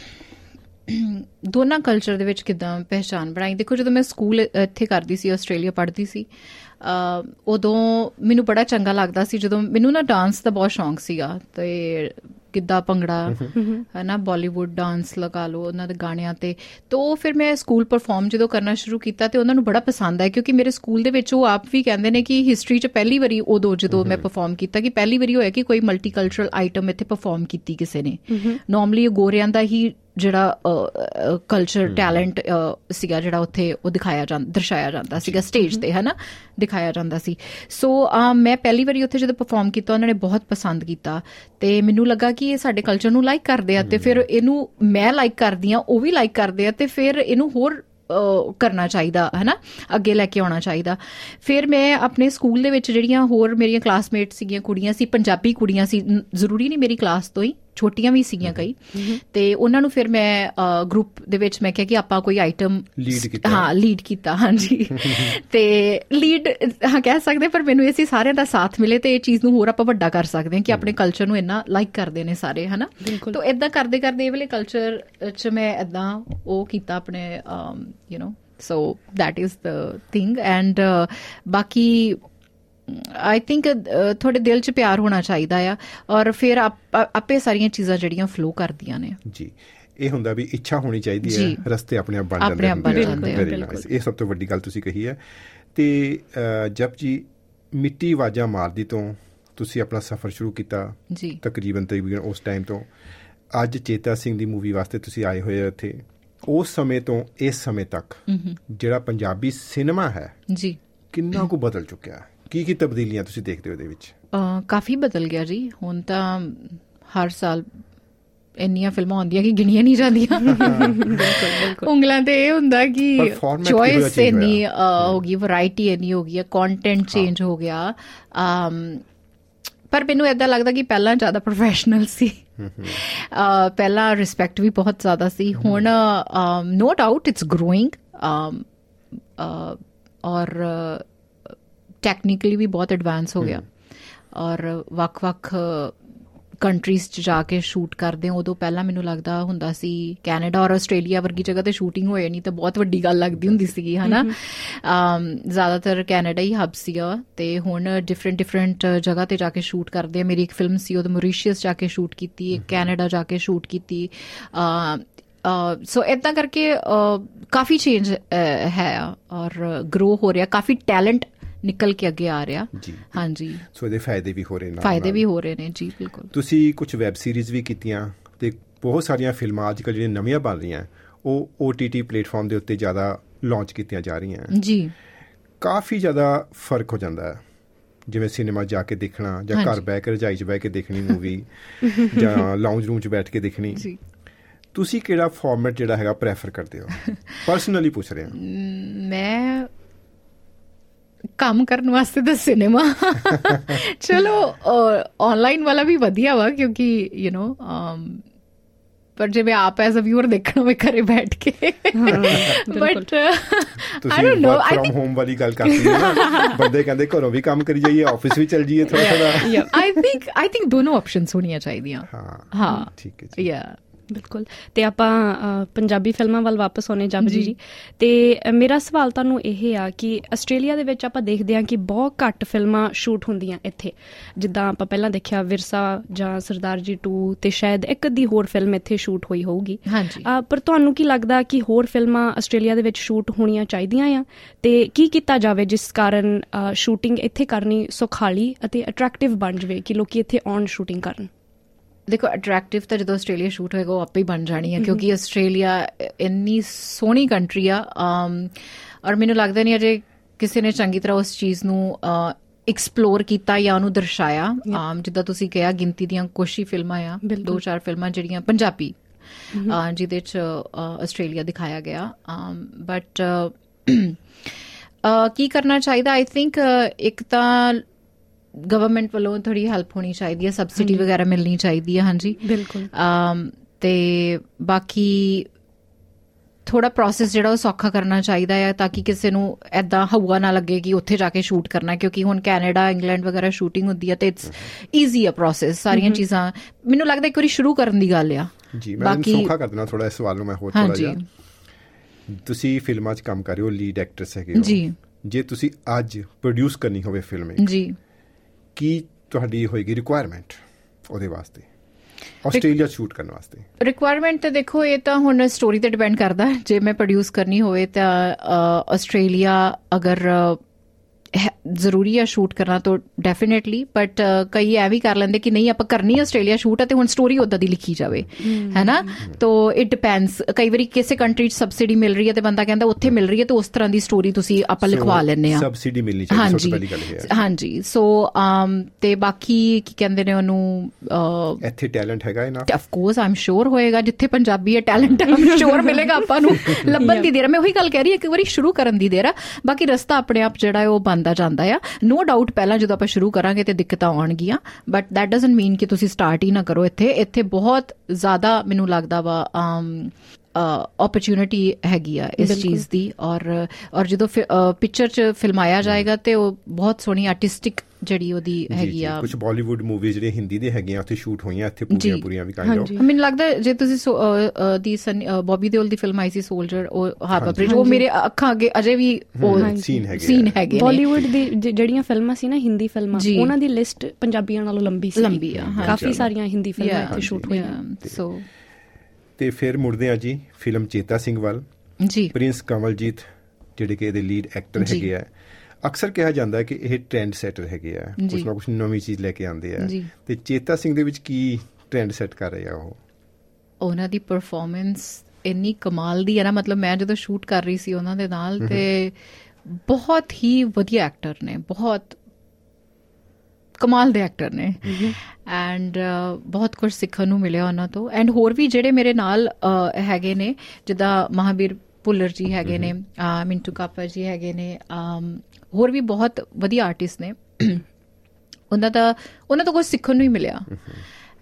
ਦੋਨਾਂ ਕਲਚਰ ਦੇ ਵਿੱਚ ਕਿਦਾਂ ਪਹਿਚਾਨ ਬਣਾਈ? ਦੇਖੋ, ਜਦੋਂ ਮੈਂ ਸਕੂਲ ਇੱਥੇ ਕਰਦੀ ਸੀ, ਆਸਟ੍ਰੇਲੀਆ ਪੜ੍ਹਦੀ ਸੀ, ਅ, ਉਦੋਂ ਮੈਨੂੰ ਬੜਾ ਚੰਗਾ ਲੱਗਦਾ ਸੀ। ਜਦੋਂ ਮੈਨੂੰ ਨਾ ਡਾਂਸ ਦਾ ਬਹੁਤ ਸ਼ੌਂਕ ਸੀਗਾ ਤੇ ਗਿੱਧਾ ਭੰਗੜਾ ਹੈ ਨਾ ਬਾਲੀਵੁੱਡ ਡਾਂਸ ਲਗਾ ਲਓ ਉਹਨਾਂ ਦੇ ਗਾਣਿਆਂ ਤੇ। ਤੋ ਫਿਰ ਮੈਂ ਸਕੂਲ ਪਰਫਾਰਮ ਜਦੋਂ ਕਰਨਾ ਸ਼ੁਰੂ ਕੀਤਾ ਤੇ ਉਹਨਾਂ ਨੂੰ ਬੜਾ ਪਸੰਦ ਆਇਆ ਕਿਉਂਕਿ ਮੇਰੇ ਸਕੂਲ ਦੇ ਵਿੱਚ ਉਹ ਆਪ ਵੀ ਕਹਿੰਦੇ ਨੇ ਕਿ ਹਿਸਟਰੀ 'ਚ ਪਹਿਲੀ ਵਾਰੀ ਉਦੋਂ ਜਦੋਂ ਮੈਂ ਪਰਫਾਰਮ ਕੀਤਾ ਕਿ ਪਹਿਲੀ ਵਾਰੀ ਹੋਇਆ ਕਿ ਕੋਈ ਮਲਟੀਕਲਚਰਲ ਆਈਟਮ ਇੱਥੇ ਪਰਫਾਰਮ ਕੀਤੀ ਕਿਸੇ ਨੇ। ਨਾਰਮਲੀ ਗੋਰਿਆਂ ਦਾ ਹੀ ਜਿਹੜਾ ਕਲਚਰ ਟੈਲੈਂਟ ਸੀਗਾ ਜਿਹੜਾ ਉੱਥੇ ਉਹ ਦਿਖਾਇਆ ਜਾਂਦਾ ਦਰਸਾਇਆ ਜਾਂਦਾ ਸੀਗਾ ਸਟੇਜ ਤੇ ਹਨਾ? ਦਿਖਾਇਆ ਜਾਂਦਾ ਸੀ। ਸੋ ਮੈਂ ਪਹਿਲੀ ਵਾਰੀ ਉੱਥੇ ਜਦੋਂ ਪਰਫਾਰਮ ਕੀਤਾ ਉਹਨਾਂ ਨੇ ਬਹੁਤ ਪਸੰਦ ਕੀਤਾ। ਤੇ ਮੈਨੂੰ ਲੱਗਾ ਕਿ ਇਹ ਸਾਡੇ ਕਲਚਰ ਨੂੰ ਲਾਈਕ ਕਰਦੇ ਆ ਤੇ ਫਿਰ ਇਹਨੂੰ ਮੈਂ ਲਾਈਕ ਕਰਦੀ ਆ ਉਹ ਵੀ ਲਾਈਕ ਕਰਦੇ ਆ ਤੇ ਫਿਰ ਇਹਨੂੰ ਹੋਰ ਕਰਨਾ ਚਾਹੀਦਾ ਹੈ ਨਾ ਅੱਗੇ ਲੈ ਕੇ ਆਉਣਾ ਚਾਹੀਦਾ। ਫਿਰ ਮੈਂ ਆਪਣੇ ਸਕੂਲ ਦੇ ਵਿੱਚ ਜਿਹੜੀਆਂ ਹੋਰ ਮੇਰੀਆਂ ਕਲਾਸਮੇਟ ਸੀਗੀਆਂ ਕੁੜੀਆਂ ਸੀ ਪੰਜਾਬੀ ਕੁੜੀਆਂ ਸੀ ਜ਼ਰੂਰੀ ਨਹੀਂ ਮੇਰੀ ਕਲਾਸ ਤੋਂ ਹੀ ਛੋਟੀਆਂ ਵੀ ਸੀਗੀਆਂ ਕਈ। ਤੇ ਉਹਨਾਂ ਨੂੰ ਫਿਰ ਮੈਂ ਗਰੁੱਪ ਦੇ ਵਿੱਚ ਮੈਂ ਕਿਹਾ ਕਿ ਆਪਾਂ ਕੋਈ ਆਈਟਮ Lead ਕੀਤਾ। ਹਾਂ ਲੀਡ ਕੀਤਾ ਹਾਂਜੀ। *laughs* ਤੇ ਲੀਡ ਹਾਂ ਕਹਿ ਸਕਦੇ ਪਰ ਮੈਨੂੰ ਇਸੇ ਸਾਰਿਆਂ ਦਾ ਸਾਥ ਮਿਲੇ ਤੇ ਇਹ ਚੀਜ਼ ਨੂੰ ਹੋਰ ਆਪਾਂ ਵੱਡਾ ਕਰ ਸਕਦੇ ਹਾਂ ਕਿ ਆਪਣੇ ਕਲਚਰ ਨੂੰ ਇੰਨਾ ਲਾਈਕ ਕਰਦੇ ਨੇ ਸਾਰੇ ਹਨਾ? ਤਾਂ ਇਦਾਂ ਕਰਦੇ ਕਰਦੇ ਇਹ ਵਾਲੇ ਕਲਚਰ ਚ ਮੈਂ ਇਦਾਂ ਉਹ ਕੀਤਾ ਆਪਣੇ you know so that is the thing and ਬਾਕੀ ਆਈ ਥਿੰਕ ਤੁਹਾਡੇ ਦਿਲ 'ਚ ਪਿਆਰ ਹੋਣਾ ਚਾਹੀਦਾ ਆ ਔਰ ਫਿਰ ਆਪ- ਸਾਰੀਆਂ ਚੀਜ਼ਾਂ ਜਿਹੜੀਆਂ ਫਲੋ ਕਰਦੀਆਂ ਨੇ। ਜੀ। ਇਹ ਹੁੰਦਾ ਵੀ ਇੱਛਾ ਹੋਣੀ ਚਾਹੀਦੀ। ਹੈ ਰਸਤੇ ਆਪਣੇ ਆਪ ਬਣ ਜਾਂਦੇ nice. ਇਹ ਸਭ ਤੋਂ ਵੱਡੀ ਗੱਲ ਤੁਸੀਂ ਕਹੀ ਹੈ। ਤੇ ਜਪ ਜੀ ਮਿੱਟੀ ਆਵਾਜ਼ਾਂ ਮਾਰਦੀ ਤੋਂ ਤੁਸੀਂ ਆਪਣਾ ਸਫ਼ਰ ਸ਼ੁਰੂ ਕੀਤਾ ਜੀ। ਤਕਰੀਬਨ ਤਕਰੀਬਨ ਉਸ ਟਾਈਮ ਤੋਂ। ਅੱਜ ਚੇਤਾ ਸਿੰਘ ਦੀ ਮੂਵੀ ਵਾਸਤੇ ਤੁਸੀਂ ਆਏ ਹੋਏ ਹੋ ਇੱਥੇ। ਉਸ ਸਮੇਂ ਤੋਂ ਇਸ ਸਮੇਂ ਤੱਕ ਜਿਹੜਾ ਪੰਜਾਬੀ ਸਿਨੇਮਾ ਹੈ ਜੀ। ਕਿੰਨਾ ਕੁ ਬਦਲ ਚੁੱਕਿਆ ਹੈ। ਕੀ ਕੀ ਤਬਦੀਲੀਆਂ ਤੁਸੀਂ ਦੇਖਦੇ ਹੋ ਇਹਦੇ ਵਿੱਚ? ਕਾਫੀ ਬਦਲ ਗਿਆ ਜੀ। ਹੁਣ ਤਾਂ ਹਰ ਸਾਲ ਇੰਨੀਆਂ ਫਿਲਮਾਂ ਆਉਂਦੀਆਂ ਕਿ ਗਿਣੀਆਂ ਨਹੀਂ ਜਾਂਦੀਆਂ। ਉਂਗਲਾਂ ਤੇ ਇਹ ਹੁੰਦਾ ਕਿ ਚੋਇਸ ਇੰਨੀ ਹੋ। ਗਈ ਵੈਰਾਈਟੀ ਇੰਨੀ ਹੋ ਗਈ ਹੈ ਕੰਟੈਂਟ ਚੇਂਜ ਹੋ ਗਿਆ। ਪਰ ਮੈਨੂੰ ਇਦਾਂ ਲੱਗਦਾ ਕਿ ਪਹਿਲਾਂ ਜ਼ਿਆਦਾ ਪ੍ਰੋਫੈਸ਼ਨਲ ਸੀ। ਪਹਿਲਾਂ ਰਿਸਪੈਕਟ ਵੀ ਬਹੁਤ ਜ਼ਿਆਦਾ ਸੀ। ਹੁਣ ਨੋ ਡਾਊਟ ਇਟਸ ਗਰੋਇੰਗ ਔਰ ਟੈਕਨੀਕਲੀ ਵੀ ਬਹੁਤ ਐਡਵਾਂਸ ਹੋ ਗਿਆ ਔਰ ਵੱਖ-ਵੱਖ ਕੰਟਰੀਜ਼ 'ਚ ਜਾ ਕੇ ਸ਼ੂਟ ਕਰਦੇ ਹਾਂ ਉਦੋਂ ਪਹਿਲਾਂ ਮੈਨੂੰ ਲੱਗਦਾ ਹੁੰਦਾ ਸੀ ਕੈਨੇਡਾ ਔਰ ਆਸਟ੍ਰੇਲੀਆ ਵਰਗੀ ਜਗ੍ਹਾ ਤੇ ਸ਼ੂਟਿੰਗ ਹੋਏ ਨਹੀਂ ਤਾਂ ਬਹੁਤ ਵੱਡੀ ਗੱਲ ਲੱਗਦੀ ਹੁੰਦੀ ਸੀਗੀ ਹਨਾ ਅਮ ਜ਼ਿਆਦਾਤਰ ਕੈਨੇਡਾ ਹੀ ਹੱਬ ਸੀਗਾ ਤੇ ਹੁਣ ਡਿਫਰੈਂਟ ਡਿਫਰੈਂਟ ਜਗ੍ਹਾ ਤੇ ਜਾ ਕੇ ਸ਼ੂਟ ਕਰਦੇ ਆ ਮੇਰੀ ਇੱਕ ਫਿਲਮ ਸੀ ਉਹਦੇ ਮੌਰੀਸ਼ੀਅਸ ਜਾ ਕੇ ਸ਼ੂਟ ਕੀਤੀ ਇੱਕ ਕੈਨੇਡਾ ਜਾ ਕੇ ਸ਼ੂਟ ਕੀਤੀ ਅ ਸੋ ਇਦਾਂ ਕਰਕੇ ਕਾਫੀ ਚੇਂਜ ਹੈ ਔਰ ਗਰੋ ਹੋ ਰਿਹਾ ਕਾਫੀ ਟੈਲੈਂਟ ਨਿਕਲ ਕੇ ਅੱਗੇ ਆ ਰਿਹਾ। ਹਾਂਜੀ। ਸੋ ਇਹਦੇ ਫਾਇਦੇ ਵੀ ਹੋ ਰਹੇ ਨਾਲ ਫਾਇਦੇ। ਵੀ ਹੋ ਰਹੇ ਨੇ ਜੀ ਬਿਲਕੁਲ। ਤੁਸੀਂ ਕੁਝ ਵੈਬ ਸੀਰੀਜ਼ ਵੀ ਕੀਤੀਆਂ ਤੇ ਬਹੁਤ ਸਾਰੀਆਂ ਫਿਲਮਾਂ ਅੱਜਕੱਲ ਜਿਹੜੀਆਂ ਨਵੀਆਂ ਬਣ ਰਹੀਆਂ ਉਹ OTT ਪਲੇਟਫਾਰਮ ਦੇ ਉੱਤੇ ਜ਼ਿਆਦਾ ਲਾਂਚ ਕੀਤੀਆਂ ਜਾ ਰਹੀਆਂ। ਜੀ। ਕਾਫੀ ਜ਼ਿਆਦਾ ਫ਼ਰਕ ਹੋ ਜਾਂਦਾ ਹੈ। ਜਿਵੇਂ ਸਿਨੇਮਾ ਜਾ ਕੇ ਦੇਖਣਾ ਜਾਂ ਘਰ। ਬਹਿ ਕੇ ਰਜਾਈ 'ਚ ਬਹਿ ਕੇ ਦੇਖਣੀ ਮੂਵੀ *laughs* ਜਾਂ ਲਾਉਂਜ ਰੂਮ 'ਚ ਬੈਠ ਕੇ ਦੇਖਣੀ। ਜੀ। ਤੁਸੀਂ ਕਿਹੜਾ ਫਾਰਮੈਟ ਜਿਹੜਾ ਹੈਗਾ ਪ੍ਰੈਫਰ ਕਰਦੇ ਹੋ? *laughs* ਪਰਸਨਲੀ ਪੁੱਛ ਰਿਹਾ ਮੈਂ ਕੰਮ ਕਰਨ ਵਾਸਤੇ ਤਾਂ ਸਿਨੇਮਾ ਚਲੋ ਆਨਲਾਈਨ ਵਾਲਾ ਵੀ ਵਧੀਆ ਵਾ ਕਿਉਂਕਿ ਯੂ نو ਪਰ ਜੇ ਮੈਂ ਆਪ ਐਜ਼ ਅ ਵਿਊਅਰ ਦੇਖਣਾ ਹੋਵੇ ਘਰੇ ਬੈਠ ਕੇ ਬਟ ਆਈ ਤੁਸੀਂ ਡੋਨਟ ਨੋ ਵਰਕ ਆਈ ਫਰਮ ਹੋਮ ਵਾਲੀ ਗੱਲ ਕਰਦੇ ਹੋ ਨਾ ਬੰਦੇ ਕਹਿੰਦੇ ਘਰੋਂ ਵੀ ਕੰਮ ਕਰੀ ਜਾਈਏ ਆਫਿਸ ਵੀ ਚੱਲ ਜਾਈਏ ਥੋੜਾ ਥੋੜਾ ਆਈ ਥਿੰਕ ਆਈ ਥਿੰਕ ਦੋਨੋਂ ਆਪਸ਼ਨਸ ਹੋਣੀਆਂ ਚਾਹੀਦੀਆਂ ਹਾਂ ਹਾਂ ਠੀਕ ਹੈ ਜੀ ਯਾ ਬਿਲਕੁਲ। ਤੇ ਆਪਾਂ ਪੰਜਾਬੀ ਫਿਲਮਾਂ ਵੱਲ ਵਾਪਸ ਆਉਣੇ ਜਪ ਜੀ। ਜੀ। ਤੇ ਮੇਰਾ ਸਵਾਲ ਤੁਹਾਨੂੰ ਇਹ ਆ ਕਿ ਆਸਟ੍ਰੇਲੀਆ ਦੇ ਵਿੱਚ ਆਪਾਂ ਦੇਖਦੇ ਹਾਂ ਕਿ ਬਹੁਤ ਘੱਟ ਫਿਲਮਾਂ ਸ਼ੂਟ ਹੁੰਦੀਆਂ ਇੱਥੇ। ਜਿੱਦਾਂ ਆਪਾਂ ਪਹਿਲਾਂ ਦੇਖਿਆ ਵਿਰਸਾ ਜਾਂ ਸਰਦਾਰ ਜੀ 2 ਤੇ ਸ਼ਾਇਦ ਇੱਕ ਅੱਧੀ ਹੋਰ ਫਿਲਮ ਇੱਥੇ ਸ਼ੂਟ ਹੋਈ ਹੋਊਗੀ। ਪਰ ਤੁਹਾਨੂੰ ਕੀ ਲੱਗਦਾ ਕਿ ਹੋਰ ਫਿਲਮਾਂ ਆਸਟ੍ਰੇਲੀਆ ਦੇ ਵਿੱਚ ਸ਼ੂਟ ਹੋਣੀਆਂ ਚਾਹੀਦੀਆਂ ਆ? ਤੇ ਕੀ ਕੀਤਾ ਜਾਵੇ ਜਿਸ ਕਾਰਨ ਸ਼ੂਟਿੰਗ ਇੱਥੇ ਕਰਨੀ ਸੁਖਾਲੀ ਅਤੇ ਅਟਰੈਕਟਿਵ ਬਣ ਜਾਵੇ ਕਿ ਲੋਕੀ ਇੱਥੇ ਆਉਣ ਸ਼ੂਟਿੰਗ ਕਰਨ? ਦੇਖੋ ਅਟਰੈਕਟਿਵ ਤਾਂ ਜਦੋਂ ਆਸਟ੍ਰੇਲੀਆ ਸ਼ੂਟ ਹੋਏਗਾ ਉਹ ਆਪੇ ਹੀ ਬਣ ਜਾਣੀ ਹੈ ਕਿਉਂਕਿ ਆਸਟ੍ਰੇਲੀਆ ਇੰਨੀ ਸੋਹਣੀ ਕੰਟਰੀ ਆ ਅਮ, ਔਰ ਮੈਨੂੰ ਲੱਗਦਾ ਨਹੀਂ ਅਜੇ ਕਿਸੇ ਨੇ ਚੰਗੀ ਤਰ੍ਹਾਂ ਉਸ ਚੀਜ਼ ਨੂੰ ਐਕਸਪਲੋਰ ਕੀਤਾ ਜਾਂ ਉਹਨੂੰ ਦਰਸਾਇਆ। ਅਮ, ਜਿੱਦਾਂ ਤੁਸੀਂ ਕਿਹਾ ਗਿਣਤੀ ਦੀਆਂ ਕੁਛ ਹੀ ਫਿਲਮਾਂ ਆ। ਦੋ ਚਾਰ ਫਿਲਮਾਂ ਜਿਹੜੀਆਂ ਪੰਜਾਬੀ ਜਿਹਦੇ ਚ ਆਸਟ੍ਰੇਲੀਆ ਦਿਖਾਇਆ ਗਿਆ। ਬਟ ਕੀ ਕਰਨਾ ਚਾਹੀਦਾ? ਆਈ ਥਿੰਕ ਇੱਕ ਤਾਂ ਗਵਰਨਮੈਂਟ ਵੱਲੋਂ ਥੋੜੀ ਹੈਲਪ ਹੋਣੀ ਚਾਹੀਦੀ ਹੈ ਸਬਸਿਡੀ ਵਗੈਰਾ ਮਿਲਣੀ ਚਾਹੀਦੀ ਹੈ ਹਾਂਜੀ। ਬਿਲਕੁਲ। ਅਮ ਤੇ ਬਾਕੀ ਥੋੜਾ ਪ੍ਰੋਸੈਸ ਜਿਹੜਾ ਉਹ ਸੌਖਾ ਕਰਨਾ ਚਾਹੀਦਾ ਹੈ ਤਾਂ ਕਿ ਕਿਸੇ ਨੂੰ ਐਦਾਂ ਹਵਾ ਨਾ ਲੱਗੇ ਕਿ ਉੱਥੇ ਜਾ ਕੇ ਸ਼ੂਟ ਕਰਨਾ ਕਿਉਂਕਿ ਹੁਣ ਕੈਨੇਡਾ ਇੰਗਲੈਂਡ ਵਗੈਰਾ ਸ਼ੂਟਿੰਗ ਹੁੰਦੀ ਹੈ ਤੇ ਇਟਸ ਈਜ਼ੀ ਆ ਪ੍ਰੋਸੈਸ ਸਾਰੀਆਂ ਚੀਜ਼ਾਂ। ਮੈਨੂੰ ਲੱਗਦਾ ਇੱਕ ਵਾਰੀ ਸ਼ੁਰੂ ਕਰਨ ਦੀ ਗੱਲ ਆ। ਜੀ ਮੈਂ ਸੌਖਾ ਕਰ ਦੇਣਾ ਥੋੜਾ ਇਸ ਸਵਾਲ ਨੂੰ ਮੈਂ ਹੋਰ ਥੋੜਾ ਜਿਹਾ। ਤੁਸੀਂ ਫਿਲਮਾਂ 'ਚ ਕੰਮ ਕਰ ਰਹੇ ਹੋ ਲੀਡ ਐਕਟਰਸ ਹੈਗੇ ਹੋ। ਜੀ। ਜੇ ਤੁਸੀਂ ਅੱਜ ਪ੍ਰੋਡਿਊਸ ਕਰਨੀ ਹੋਵੇ ਫਿਲਮ ਜੀ। ਕੀ ਤੁਹਾਡੀ ਹੋਏਗੀ ਰਿਕੁਆਇਰਮੈਂਟ ਉਹਦੇ ਵਾਸਤੇ ਆਸਟ੍ਰੇਲੀਆ ਸ਼ੂਟ ਕਰਨ ਵਾਸਤੇ ਰਿਕੁਆਇਰਮੈਂਟ ਤੇ ਦੇਖੋ ਇਹ ਤਾਂ ਹੁਣ ਸਟੋਰੀ ਤੇ ਡਿਪੈਂਡ ਕਰਦਾ। ਜੇ ਮੈਂ ਪ੍ਰੋਡਿਊਸ ਕਰਨੀ ਹੋਵੇ ਤਾਂ ਆਸਟ੍ਰੇਲੀਆ ਅਗਰ ਜ਼ਰੂਰੀ ਹੈ ਸ਼ੂਟ ਕਰਨਾ ਤਾਂ ਡੈਫੀਨਿਟਲੀ ਬਟ ਕਈ ਐ ਵੀ ਕਰ ਲੈਂਦੇ ਕਿ ਨਹੀਂ ਆਪਾਂ ਕਰਨੀ ਆਸਟ੍ਰੇਲੀਆ ਸ਼ੂਟ ਹੈ ਤੇ ਹੁਣ ਸਟੋਰੀ ਉਦਾਂ ਦੀ ਲਿਖੀ ਜਾਵੇ ਹੈਨਾ? ਤੋ ਇਟ ਡਿਪੈਂਡਸ ਕਈ ਵਾਰੀ ਕਿਸੇ ਕੰਟਰੀ 'ਚ ਸਬਸਿਡੀ ਮਿਲ ਰਹੀ ਹੈ ਤੇ ਬੰਦਾ ਕਹਿੰਦਾ ਉੱਥੇ ਮਿਲ ਰਹੀ ਹੈ ਤੇ ਉਸ ਤਰ੍ਹਾਂ ਦੀ ਸਟੋਰੀ ਤੁਸੀਂ ਆਪਾਂ ਲਿਖਵਾ ਲੈਂਦੇ ਆ ਸਬਸਿਡੀ ਮਿਲਣੀ ਚਾਹੀਦੀ ਸਭ ਤੋਂ ਪਹਿਲੀ ਗੱਲ ਹੈ। ਹਾਂਜੀ। ਸੋ ਅਮ ਤੇ ਬਾਕੀ ਕੀ ਕਹਿੰਦੇ ਨੇ ਉਹਨੂੰ ਅ, ਇੱਥੇ ਟੈਲੈਂਟ ਹੈਗਾ ਇਹਨਾਂ? ਆਫ ਕੋਰਸ ਆਮ ਸ਼ੋਰ ਹੋਏਗਾ ਜਿੱਥੇ ਪੰਜਾਬੀ ਹੈ ਟੈਲੈਂਟ ਆਮ ਸ਼ੋਰ ਮਿਲੇਗਾ ਆਪਾਂ ਨੂੰ। *laughs* ਲੱਭਣ ਦੀ ਦੇਰ। ਮੈਂ ਉਹੀ ਗੱਲ ਕਹਿ ਰਹੀ ਹਾਂ ਇੱਕ ਵਾਰੀ ਸ਼ੁਰੂ ਕਰਨ ਦੀ ਦੇਰ ਆ। ਬਾਕੀ ਰਸਤਾ ਆਪਣੇ ਆਪ ਜਿਹੜਾ ਹੈ ਉਹ ਬੰਦਾ ਬਣਦਾ ਜਾਂਦਾ ਆ। ਨੋ ਡਾਊਟ ਪਹਿਲਾਂ ਜਦੋਂ ਆਪਾਂ ਸ਼ੁਰੂ ਕਰਾਂਗੇ ਤੇ ਦਿੱਕਤਾਂ ਆਉਣਗੀਆਂ ਬਟ ਥੈਟ ਡਸਨਟ ਮੀਨ ਕਿ ਤੁਸੀਂ ਸਟਾਰਟ ਹੀ ਨਾ ਕਰੋ ਇੱਥੇ। ਇੱਥੇ ਬਹੁਤ ਜ਼ਿਆਦਾ ਮੈਨੂੰ ਲੱਗਦਾ ਵਾ ਓਪਰਚ्युनिटी ਹੈਗੀ ਆ ਇਸ ਚੀਜ਼ ਦੀ। ਔਰ ਔਰ ਜਦੋਂ ਪਿਕਚਰ ਚ ਫਿਲਮਾਇਆ ਜਾਏਗਾ ਤੇ ਉਹ ਬਹੁਤ ਸੋਹਣੀ ਆਰਟਿਸਟਿਕ ਜਿਹੜੀ ਉਹਦੀ ਹੈਗੀ ਆ। ਕੁਝ ਬਾਲੀਵੁੱਡ ਮੂਵੀਜ਼ ਜਿਹੜੀਆਂ ਹਿੰਦੀ ਦੇ ਹੈਗੀਆਂ ਉੱਥੇ ਸ਼ੂਟ ਹੋਈਆਂ ਇੱਥੇ ਪੂਰੀਆਂ। ਪੂਰੀਆਂ ਵੀ ਕਾਈਂਡ ਆਫ ਮੈਨੂੰ ਲੱਗਦਾ ਜੇ ਤੁਸੀਂ ਦੀ ਬੌਬੀ ਦੇਓਲ ਦੀ ਫਿਲਮ ਆਈ ਸੀ ਸੋਲਜਰ ਉਹ ਹਾਰਬਰ ਬ੍ਰਿਜ ਉਹ ਮੇਰੇ ਅੱਖਾਂ ਅੱਗੇ ਅਜੇ ਵੀ ਉਹ ਸੀਨ ਹੈਗੇ ਸੀਨ। ਹੈਗੇ ਬਾਲੀਵੁੱਡ ਦੀ ਜਿਹੜੀਆਂ ਫਿਲਮਾਂ ਸੀ ਨਾ ਹਿੰਦੀ ਫਿਲਮਾਂ। ਉਹਨਾਂ ਦੀ ਲਿਸਟ ਪੰਜਾਬੀਆਂ ਨਾਲੋਂ ਲੰਬੀ ਸੀ। ਲੰਬੀ ਆ। ਕਾਫੀ ਸਾਰੀਆਂ ਹਿੰਦੀ ਫਿਲਮਾਂ ਇੱਥੇ ਸ਼ੂਟ ਹੋਈਆਂ। ਸੋ ਤੇ ਫਿਰ ਮੁੜਦੇ ਆ ਜੀ ਫਿਲਮ ਚੇਤਾ ਸਿੰਘ ਵੱਲ। ਜੀ। ਪ੍ਰਿੰਸ ਕਮਲਜੀਤ ਜਿਹੜੇ ਕਿ ਇਹਦੇ ਲੀਡ ਐਕਟਰ। ਹੈਗੇ ਆ। ਅਕਸਰ ਕਿਹਾ ਜਾਂਦਾ ਹੈ ਕਿ ਇਹ ਟ੍ਰੈਂਡ ਸੈਟਰ ਹੈਗੇ ਆ। ਕੁਝ ਨਾ ਕੁਝ ਨਵੀਂ ਚੀਜ਼ ਲੈ ਕੇ ਆਉਂਦੇ ਆ। ਤੇ ਚੇਤਾ ਸਿੰਘ ਦੇ ਵਿੱਚ ਕੀ ਟ੍ਰੈਂਡ ਸੈੱਟ ਕਰ ਰਹੇ ਆ ਉਹ? ਉਹਨਾਂ ਦੀ ਪਰਫਾਰਮੈਂਸ ਇੰਨੀ ਕਮਾਲ ਦੀ ਹੈ ਨਾ ਮਤਲਬ ਮੈਂ ਜਦੋਂ ਸ਼ੂਟ ਕਰ ਰਹੀ ਸੀ ਉਹਨਾਂ ਦੇ ਨਾਲ ਤੇ ਬਹੁਤ ਹੀ ਵਧੀਆ ਐਕਟਰ ਨੇ ਬਹੁਤ ਕਮਾਲ ਦੇ ਐਕਟਰ ਨੇ। ਐਂਡ ਬਹੁਤ ਕੁਝ ਸਿੱਖਣ ਨੂੰ ਮਿਲਿਆ ਉਹਨਾਂ ਤੋਂ। ਐਂਡ ਹੋਰ ਵੀ ਜਿਹੜੇ ਮੇਰੇ ਨਾਲ ਹੈਗੇ ਨੇ ਜਿੱਦਾਂ ਮਹਾਵੀਰ ਭੁੱਲਰ ਜੀ ਹੈਗੇ ਨੇ ਮਿੰਟੂ ਕਾਪਾ ਜੀ ਹੈਗੇ ਨੇ ਹੋਰ ਵੀ ਬਹੁਤ ਵਧੀਆ ਆਰਟਿਸਟ ਨੇ। ਉਹਨਾਂ ਦਾ ਉਹਨਾਂ ਤੋਂ ਕੁਝ ਸਿੱਖਣ ਨੂੰ ਹੀ ਮਿਲਿਆ।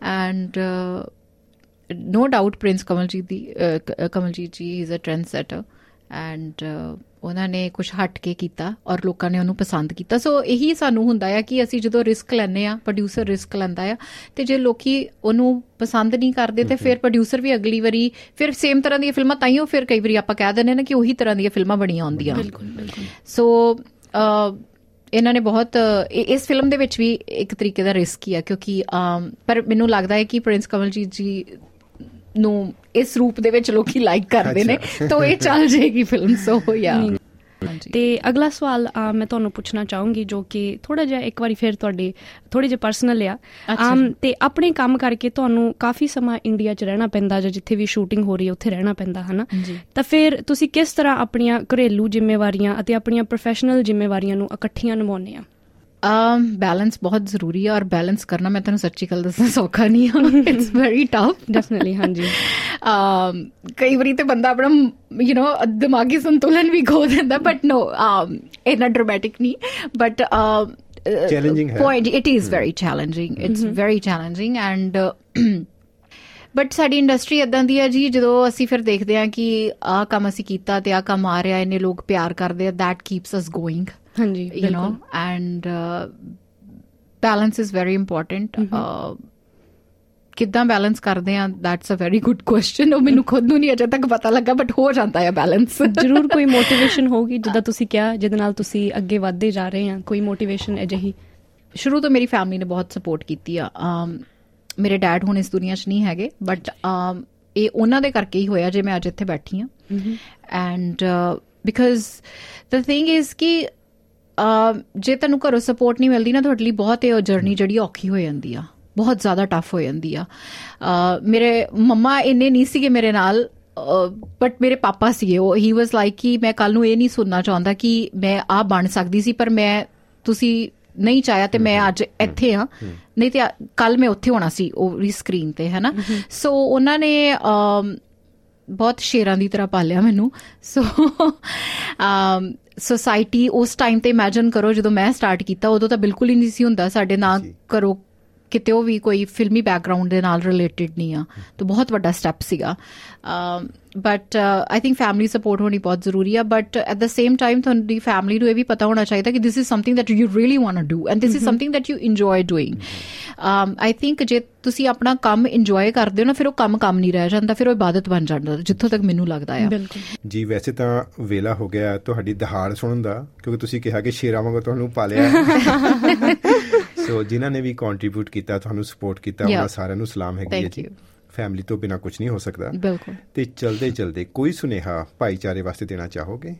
And no doubt Prince Kamaljit the Kamaljit ji is a trendsetter and ਉਹਨਾਂ ਨੇ ਕੁਝ ਹਟ ਕੇ ਕੀਤਾ ਔਰ ਲੋਕਾਂ ਨੇ ਉਹਨੂੰ ਪਸੰਦ ਕੀਤਾ। ਸੋ ਇਹੀ ਸਾਨੂੰ ਹੁੰਦਾ ਆ ਕਿ ਅਸੀਂ ਜਦੋਂ ਰਿਸਕ ਲੈਂਦੇ ਆ ਪ੍ਰੋਡਿਊਸਰ ਰਿਸਕ ਲੈਂਦਾ ਆ ਤੇ ਜੇ ਲੋਕੀ ਉਹਨੂੰ ਪਸੰਦ ਨਹੀਂ ਕਰਦੇ ਤੇ ਫਿਰ ਪ੍ਰੋਡਿਊਸਰ ਵੀ ਅਗਲੀ ਵਾਰੀ ਫਿਰ ਸੇਮ ਤਰ੍ਹਾਂ ਦੀਆਂ ਫਿਲਮਾਂ ਤਾਈਓ ਫਿਰ ਕਈ ਵਾਰੀ ਆਪਾਂ ਕਹਿ ਦਿੰਦੇ ਨੇ ਕਿ ਉਹੀ ਤਰ੍ਹਾਂ ਦੀਆਂ ਫਿਲਮਾਂ ਬਣੀਆਂ ਹੁੰਦੀਆਂ। ਬਿਲਕੁਲ ਬਿਲਕੁਲ। ਸੋ ਇਹਨਾਂ ਨੇ ਬਹੁਤ ਇਸ ਫਿਲਮ ਦੇ ਵਿੱਚ ਵੀ ਇੱਕ ਤਰੀਕੇ ਦਾ ਰਿਸਕ ਹੀ ਆ ਕਿਉਂਕਿ ਪਰ ਮੈਨੂੰ ਲੱਗਦਾ ਹੈ ਕਿ ਪ੍ਰਿੰਸ ਕਮਲਜੀਤ ਜੀ ਨੂੰ ਇਸ ਰੂਪ ਦੇ ਵਿੱਚ ਲੋਕੀ ਲਾਈਕ ਕਰਦੇ ਨੇ ਤਾਂ ਇਹ ਚੱਲ ਜਾਏਗੀ ਫਿਲਮ ਸੋ ਯਾ ਤੇ ਅਗਲਾ ਸਵਾਲ ਮੈਂ ਤੁਹਾਨੂੰ ਪੁੱਛਣਾ ਚਾਹੂੰਗੀ ਜੋ ਕਿ ਥੋੜਾ ਜਿਹਾ ਇੱਕ ਵਾਰੀ ਫਿਰ ਤੁਹਾਡੇ ਥੋੜੇ ਜਿਹਾ ਪਰਸਨਲ ਆ। ਜੀ। ਤੇ ਆਪਣੇ ਕੰਮ ਕਰਕੇ ਤੁਹਾਨੂੰ ਕਾਫੀ ਸਮਾਂ ਇੰਡੀਆ 'ਚ ਰਹਿਣਾ ਪੈਂਦਾ ਜਾਂ ਜਿੱਥੇ ਵੀ ਸ਼ੂਟਿੰਗ ਹੋ ਰਹੀ ਹੈ ਉੱਥੇ ਰਹਿਣਾ ਪੈਂਦਾ ਹਨਾ? ਤਾਂ ਫਿਰ ਤੁਸੀਂ ਕਿਸ ਤਰ੍ਹਾਂ ਆਪਣੀਆਂ ਘਰੇਲੂ ਜ਼ਿੰਮੇਵਾਰੀਆਂ ਅਤੇ ਆਪਣੀਆਂ ਪ੍ਰੋਫੈਸ਼ਨਲ ਜ਼ਿੰਮੇਵਾਰੀਆਂ ਨੂੰ ਇਕੱਠੀਆਂ ਨਿਭਾਉਂਦੇ ਆ? ਬੈਲੈਂਸ ਬਹੁਤ ਜ਼ਰੂਰੀ ਹੈ ਔਰ ਬੈਲੈਂਸ ਕਰਨਾ ਮੈਂ ਤੁਹਾਨੂੰ ਸੱਚੀ ਗੱਲ ਦੱਸਾਂ ਸੌਖਾ ਨਹੀਂ ਆ ਇਟਸ ਵੈਰੀ ਟਫ ਡੈਫੀਨਿਟਲੀ ਹਾਂਜੀ um ਕਈ ਵਾਰੀ ਤੇ ਬੰਦਾ ਆਪਣਾ ਯੂ نو ਦਿਮਾਗੀ ਸੰਤੁਲਨ ਵੀ ਖੋ ਦਿੰਦਾ ਬਟ ਨੋ um ਇਨਾ ਡਰਾਮੈਟਿਕ ਨਹੀਂ ਬਟ Challenging ਹੈ। point it is very challenging. It's very challenging and but ਸਾਡੀ ਇੰਡਸਟਰੀ ਇਦਾਂ ਦੀ ਹੈ ਜੀ ਜਦੋਂ ਅਸੀਂ ਫਿਰ ਦੇਖਦੇ ਹਾਂ ਕਿ ਆਹ ਕੰਮ ਅਸੀਂ ਕੀਤਾ ਤੇ ਆਹ ਕੰਮ ਆ ਰਿਹਾ ਇੰਨੇ ਲੋਕ ਪਿਆਰ ਕਰਦੇ ਆ that keeps us going ਹਾਂਜੀ and uh, balance is very important. Uh, ਕਿੱਦਾਂ ਬੈਲੈਂਸ ਕਰਦੇ ਆ that's a very good question. ਉਹ ਮੈਨੂੰ ਖੁਦ ਨੂੰ ਨਹੀਂ ਅਜੇ ਤੱਕ ਪਤਾ ਲੱਗਾ ਬਟ ਹੋ ਜਾਂਦਾ ਹੈ ਬੈਲੈਂਸ *laughs* ਜ਼ਰੂਰ ਕੋਈ *laughs* ਮੋਟੀਵੇਸ਼ਨ ਹੋਊਗੀ ਜਿੱਦਾਂ ਤੁਸੀਂ ਕਿਹਾ ਜਿਹਦੇ ਨਾਲ ਤੁਸੀਂ ਅੱਗੇ ਵਧਦੇ ਜਾ ਰਹੇ ਆ ਕੋਈ ਮੋਟੀਵੇਸ਼ਨ ਅਜਿਹੀ? ਸ਼ੁਰੂ ਤੋਂ ਮੇਰੀ ਫੈਮਿਲੀ ਨੇ ਬਹੁਤ ਸਪੋਰਟ ਕੀਤੀ ਆ। Um, ਮੇਰੇ ਡੈਡ ਹੁਣ ਇਸ ਦੁਨੀਆ 'ਚ ਨਹੀਂ ਹੈਗੇ ਬਟ ਇਹ ਉਹਨਾਂ ਦੇ ਕਰਕੇ ਹੀ ਹੋਇਆ ਜੇ ਮੈਂ ਅੱਜ ਇੱਥੇ ਬੈਠੀ ਆ। And because the thing is ਕਿ ਜੇ ਤੁਹਾਨੂੰ ਘਰੋਂ ਸਪੋਰਟ ਨਹੀਂ ਮਿਲਦੀ ਨਾ ਤੁਹਾਡੇ ਲਈ ਬਹੁਤ ਇਹ ਜਰਨੀ ਜਿਹੜੀ ਔਖੀ ਹੋ ਜਾਂਦੀ ਆ। ਬਹੁਤ ਜ਼ਿਆਦਾ ਟਫ ਹੋ ਜਾਂਦੀ ਆ। ਮੇਰੇ ਮੰਮਾ ਇੰਨੇ ਨਹੀਂ ਸੀਗੇ ਮੇਰੇ ਨਾਲ ਬਟ ਮੇਰੇ ਪਾਪਾ ਸੀਗੇ। ਉਹ ਹੀ ਵਾਸ ਲਾਈਕ ਕਿ ਮੈਂ ਕੱਲ ਨੂੰ ਇਹ ਨਹੀਂ ਸੁਣਨਾ ਚਾਹੁੰਦਾ ਕਿ ਮੈਂ ਆ ਬਣ ਸਕਦੀ ਸੀ ਪਰ ਮੈਂ ਤੁਸੀਂ ਨਹੀਂ ਚਾਹਿਆ ਤੇ ਮੈਂ ਅੱਜ ਇੱਥੇ ਆ। ਨਹੀਂ ਤੇ ਕੱਲ ਮੈਂ ਉੱਥੇ ਹੋਣਾ ਸੀ ਉਹ ਸਕਰੀਨ ਤੇ ਹੈ ਨਾ ਸੋ ਉਹਨਾਂ ਨੇ ਬਹੁਤ ਸ਼ੇਰਾਂ ਦੀ ਤਰ੍ਹਾਂ ਪਾਲਿਆ ਮੈਨੂੰ ਸੋ ਅਮ ਸੋਸਾਇਟੀ ਉਸ ਟਾਈਮ ਤੇ ਇਮੇਜਿਨ ਕਰੋ ਜਦੋਂ ਮੈਂ ਸਟਾਰਟ ਕੀਤਾ ਉਦੋਂ ਤਾਂ ਬਿਲਕੁਲ ਹੀ ਨਹੀਂ ਸੀ ਹੁੰਦਾ ਸਾਡੇ ਜੀ। ਕਰੋ ਕਿਤੇ ਉਹ ਵੀ ਕੋਈ ਫਿਲਮੀ ਬੈਕਗ੍ਰਾਉਂਡ ਦੇ ਨਾਲ ਰਿਲੇਟਡ ਨਹੀਂ ਆ ਤਾਂ ਬਹੁਤ ਵੱਡਾ ਸਟੈਪ ਸੀਗਾ। But I think family support ਹੋਣੀ ਬਹੁਤ ਜ਼ਰੂਰੀ ਆ but at the same time ਤੁਹਾਡੀ ਫੈਮਿਲੀ ਨੂੰ ਇਹ ਵੀ ਪਤਾ ਹੋਣਾ ਚਾਹੀਦਾ ਕਿ this is something you really want to do and this is something that you enjoy doing um i think ਜੇ ਤੁਸੀਂ ਆਪਣਾ ਕੰਮ ਇੰਜੋਏ ਕਰਦੇ ਹੋ ਨਾ ਫਿਰ ਉਹ ਕੰਮ ਕੰਮ ਨਹੀਂ ਰਹਿ ਜਾਂਦਾ ਫਿਰ ਉਹ ਇਬਾਦਤ ਬਣ ਜਾਂਦਾ ਜਿੱਥੋਂ ਤੱਕ ਮੈਨੂੰ ਲੱਗਦਾ ਆ। ਜੀ ਵੈਸੇ ਤਾਂ ਵੇਲਾ ਹੋ ਗਿਆ ਤੁਹਾਡੀ ਦਹਾੜ ਸੁਣਨ ਦਾ ਕਿਉਂਕਿ ਤੁਸੀਂ ਕਿਹਾ ਕਿ ਸ਼ੇਰਾਂ ਵਾਂਗੂ ਤੁਹਾਨੂੰ ਪਾਲਿਆ। *laughs* ਸੋ ਜਿਨ੍ਹਾਂ ਨੇ ਵੀ ਕੰਟਰੀਬਿਊਟ ਕੀਤਾ ਤੁਹਾਨੂੰ ਸਪੋਰਟ ਕੀਤਾ. ਉਹਨਾਂ ਸਾਰਿਆਂ ਨੂੰ ਸਲਾਮ ਹੈਗੀ ਹੈ ਜੀ. ਫੈਮਿਲੀ ਤੋਂ ਬਿਨਾ ਕੁਝ ਨਹੀਂ ਹੋ ਸਕਦਾ ਬਿਲਕੁਲ ਤੇ ਚਲਦੇ ਚਲਦੇ ਕੋਈ ਸੁਨੇਹਾ ਭਾਈਚਾਰੇ ਵਾਸਤੇ ਦੇਣਾ ਚਾਹੋਗੇ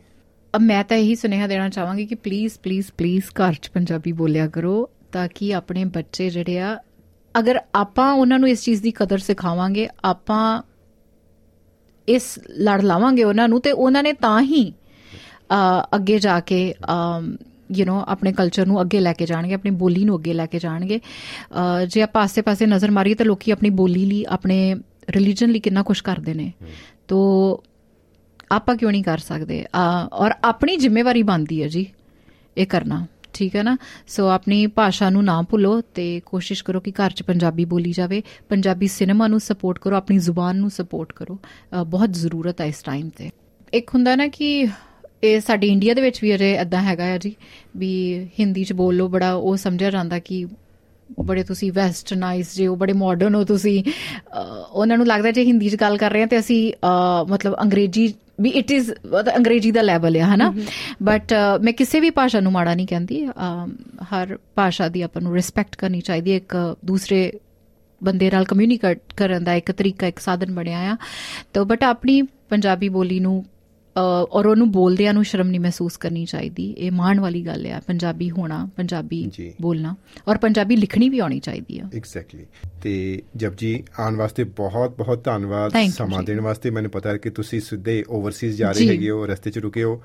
ਅਬ ਮੈਂ ਤਾਂ ਇਹੀ ਸੁਨੇਹਾ ਦੇਣਾ ਚਾਹਾਂਗੀ ਕਿ ਪਲੀਜ਼ ਪਲੀਜ਼ ਪਲੀਜ਼ ਘਰ 'ਚ ਪੰਜਾਬੀ ਬੋਲਿਆ ਕਰੋ ਤਾਂ ਕਿ ਆਪਣੇ ਬੱਚੇ ਜਿਹੜੇ ਆ ਅਗਰ ਆਪਾਂ ਉਹਨਾਂ ਨੂੰ ਇਸ ਚੀਜ਼ ਦੀ ਕਦਰ ਸਿਖਾਵਾਂਗੇ ਆਪਾਂ ਇਸ ਲੜ ਲਾਵਾਂਗੇ ਉਹਨਾਂ ਨੂੰ ਤੇ ਉਹਨਾਂ ਨੇ ਤਾਂ ਹੀ ਅ, ਅੱਗੇ ਜਾ ਕੇ ਯੂ نو ਆਪਣੇ ਕਲਚਰ ਨੂੰ ਅੱਗੇ ਲੈ ਕੇ ਜਾਣਗੇ ਆਪਣੀ ਬੋਲੀ ਨੂੰ ਅੱਗੇ ਲੈ ਕੇ ਜਾਣਗੇ। ਜੇ ਆਪਾਂ ਆਸੇ-ਪਾਸੇ ਨਜ਼ਰ ਮਾਰੀਏ ਤਾਂ ਲੋਕੀ ਆਪਣੀ ਬੋਲੀ ਲਈ ਆਪਣੇ ਰਿਲੀਜਨ ਲਈ ਕਿੰਨਾ ਕੁਝ ਕਰਦੇ ਨੇ। ਤੋ ਆਪਾਂ ਕਿਉਂ ਨਹੀਂ ਕਰ ਸਕਦੇ? ਆ, ਔਰ ਆਪਣੀ ਜ਼ਿੰਮੇਵਾਰੀ ਬਣਦੀ ਹੈ ਜੀ ਇਹ ਕਰਨਾ ਠੀਕ ਹੈ ਨਾ? ਸੋ ਆਪਣੀ ਭਾਸ਼ਾ ਨੂੰ ਨਾ ਭੁੱਲੋ ਤੇ ਕੋਸ਼ਿਸ਼ ਕਰੋ ਕਿ ਘਰ 'ਚ ਪੰਜਾਬੀ ਬੋਲੀ ਜਾਵੇ। ਪੰਜਾਬੀ ਸਿਨੇਮਾ ਨੂੰ ਸਪੋਰਟ ਕਰੋ ਆਪਣੀ ਜ਼ੁਬਾਨ ਨੂੰ ਸਪੋਰਟ ਕਰੋ। ਬਹੁਤ ਜ਼ਰੂਰਤ ਹੈ ਇਸ ਟਾਈਮ ਤੇ। ਇੱਕ ਹੁੰਦਾ ਨਾ ਕਿ ਇਹ ਸਾਡੀ ਇੰਡੀਆ ਦੇ ਵਿੱਚ ਵੀ ਅਜੇ ਇਦਾਂ ਹੈਗਾ ਆ ਜੀ ਵੀ ਹਿੰਦੀ 'ਚ ਬੋਲ ਲਓ ਬੜਾ ਉਹ ਸਮਝਿਆ ਜਾਂਦਾ ਕਿ ਬੜੇ ਤੁਸੀਂ ਵੈਸਟਰਨਾਈਜ਼ ਜੇ ਹੋ ਬੜੇ ਮਾਡਰਨ ਹੋ ਤੁਸੀਂ। ਉਹਨਾਂ ਨੂੰ ਲੱਗਦਾ ਜੇ ਹਿੰਦੀ 'ਚ ਗੱਲ ਕਰ ਰਹੇ ਹਾਂ ਤੇ ਅਸੀਂ ਮਤਲਬ ਅੰਗਰੇਜ਼ੀ ਵੀ it is Angrezi the level ਹੈ ਹਨਾ? ਬਟ ਮੈਂ ਕਿਸੇ ਵੀ ਭਾਸ਼ਾ ਨੂੰ ਮਾੜਾ ਨਹੀਂ ਕਹਿੰਦੀ ਹਰ ਭਾਸ਼ਾ ਦੀ ਆਪਾਂ ਨੂੰ ਰਿਸਪੈਕਟ ਕਰਨੀ ਚਾਹੀਦੀ ਹੈ ਇੱਕ ਦੂਸਰੇ ਬੰਦੇ ਨਾਲ ਕਮਿਊਨੀਕੇਟ ਕਰਨ ਦਾ ਇੱਕ ਤਰੀਕਾ ਇੱਕ ਸਾਧਨ ਬਣਿਆ ਆ। ਤਾਂ ਬਟ ਆਪਣੀ ਪੰਜਾਬੀ ਬੋਲੀ ਨੂੰ ਔਰ ਉਹਨੂੰ ਬੋਲਦਿਆਂ ਨੂੰ ਸ਼ਰਮ ਨਹੀਂ ਮਹਿਸੂਸ ਕਰਨੀ ਚਾਹੀਦੀ ਇਹ ਮਾਣ ਵਾਲੀ ਗੱਲ ਆ ਪੰਜਾਬੀ ਹੋਣਾ ਪੰਜਾਬੀ ਜੀ। ਬੋਲਣਾ ਔਰ ਪੰਜਾਬੀ ਲਿਖਣੀ ਵੀ ਆਉਣੀ ਚਾਹੀਦੀ ਆ ਐਗਜ਼ੈਕਟਲੀ ਤੇ ਜਪਜੀ ਆਉਣ ਵਾਸਤੇ ਬਹੁਤ ਬਹੁਤ ਧੰਨਵਾਦ ਸਮਾਂ ਜੀ। ਦੇਣ ਵਾਸਤੇ ਮੈਨੂੰ ਪਤਾ ਹੈ ਕਿ ਤੁਸੀਂ ਸਿੱਧੇ ਓਵਰਸੀਜ਼ ਜਾ ਰਹੇ ਜੀ। ਹੈਗੇ ਹੋ ਰਸਤੇ 'ਚ ਰੁਕੇ ਹੋ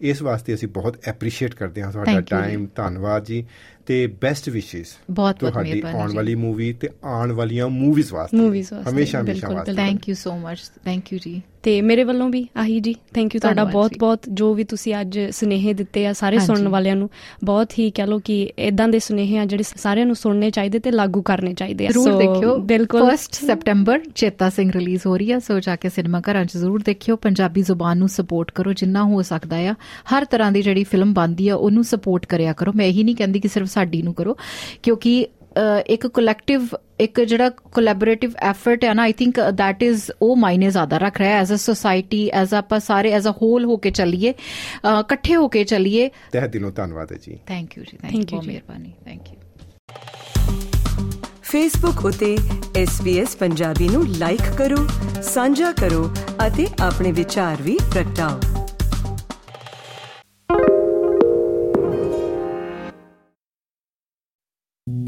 ਇਸ ਵਾਸਤੇ ਅਸੀਂ ਬਹੁਤ ਐਪਰੀਸ਼ੀਏਟ ਕਰਦੇ ਹਾਂ ਤੁਹਾਡਾ ਜੀ। ਟਾਈਮ ਧੰਨਵਾਦ ਜੀ ਤੇ ਬੈਸਟ ਵਿਸ਼ੇਸ ਬਹੁਤ ਬਹੁਤ ਤੁਹਾਡੀ ਮਿਹਰਬਾਨੀ ਆਉਣ। ਵਾਲੀ ਮੂਵੀ ਤੇ ਆਉਣ ਵਾਲੀਆਂ ਮੂਵੀਜ਼ ਵਾਸਤੇ। Movies ਵਾਸਤੇ, ਹਮੇਸ਼ਾ ਹਮੇਸ਼ਾ ਬਿਲਕੁਲ, ਵਾਸਤੇ। Thank you so much thank you ਜੀ। ਤੇ ਮੇਰੇ ਵੱਲੋਂ ਵੀ ਆਹੀ ਜੀ। ਥੈਂਕ ਯੂ ਤੁਹਾਡਾ ਬਹੁਤ। ਬਹੁਤ ਜੋ ਵੀ ਤੁਸੀਂ ਅੱਜ ਸੁਨੇਹੇ ਦਿੱਤੇ ਆ ਸਾਰੇ। ਸੁਣਨ ਵਾਲਿਆਂ ਨੂੰ ਬਹੁਤ ਹੀ ਕਹ ਲੋ ਕਿ ਇਦਾਂ ਦੇ ਸੁਨੇਹੇ ਆ ਜਿਹੜੇ ਸਾਰਿਆਂ ਨੂੰ ਸੁਣਨੇ ਚਾਹੀਦੇ ਤੇ ਲਾਗੂ ਕਰਨੇ ਚਾਹੀਦੇ ਆ। ਜ਼ਰੂਰ So, ਦੇਖਿਓ। ਬਿਲਕੁਲ। 1 ਸਤੰਬਰ ਚੇਤਾ ਸਿੰਘ ਰਿਲੀਜ਼ ਹੋ ਰਹੀ ਹੈ ਸੋ ਜਾ ਕੇ ਸਿਨੇਮਾ ਘਰਾਂ 'ਚ ਜ਼ਰੂਰ ਦੇਖਿਓ। ਪੰਜਾਬੀ ਜ਼ੁਬਾਨ ਨੂੰ ਸਪੋਰਟ ਕਰੋ ਜਿੰਨਾ ਹੋ ਸਕਦਾ ਆ। ਹਰ ਤਰ੍ਹਾਂ ਦੀ ਜਿਹੜੀ ਫਿਲਮ ਬਣਦੀ ਆ ਉਹਨੂੰ ਸਪੋਰਟ ਕਰਿਆ ਕਰੋ। ਮੈਂ ਇਹੀ ਨਹੀਂ ਕਹਿੰਦੀ ਕਿ ਸਿਰਫ ਸਾਡੀ ਨੂੰ ਕਰੋ। ਕਿਉਂਕਿ ਇੱਕ ਕਲੈਕਟਿਵ ਇੱਕ ਜਿਹੜਾ ਕੋਲੈਬੋਰੇਟਿਵ ਐਫਰਟ ਹੈ ਨਾ ਆਈ ਥਿੰਕ that is ਉਹ ਮਾਇਨੇ ਜ਼ਿਆਦਾ ਰੱਖ ਰਿਹਾ ਐਜ਼ ਅ ਸੋਸਾਇਟੀ ਐਜ਼ ਆਪਾਂ ਸਾਰੇ ਐਜ਼ ਅ ਹੋਲ ਹੋ ਕੇ ਚੱਲੀਏ ਇਕੱਠੇ ਹੋ ਕੇ ਚੱਲੀਏ। ਤਹਿ ਦਿਲੋਂ ਧੰਨਵਾਦ ਹੈ ਜੀ। ਥੈਂਕ ਯੂ ਜੀ ਥੈਂਕ ਯੂ। ਮਿਹਰਬਾਨੀ ਥੈਂਕ ਯੂ ਫੇਸਬੁੱਕ ਉਤੇ SBS ਪੰਜਾਬੀ ਨੂੰ ਲਾਈਕ ਕਰੋ ਸਾਂਝਾ ਕਰੋ ਅਤੇ ਆਪਣੇ ਵਿਚਾਰ ਵੀ ਪ੍ਰਗਟਾਓ।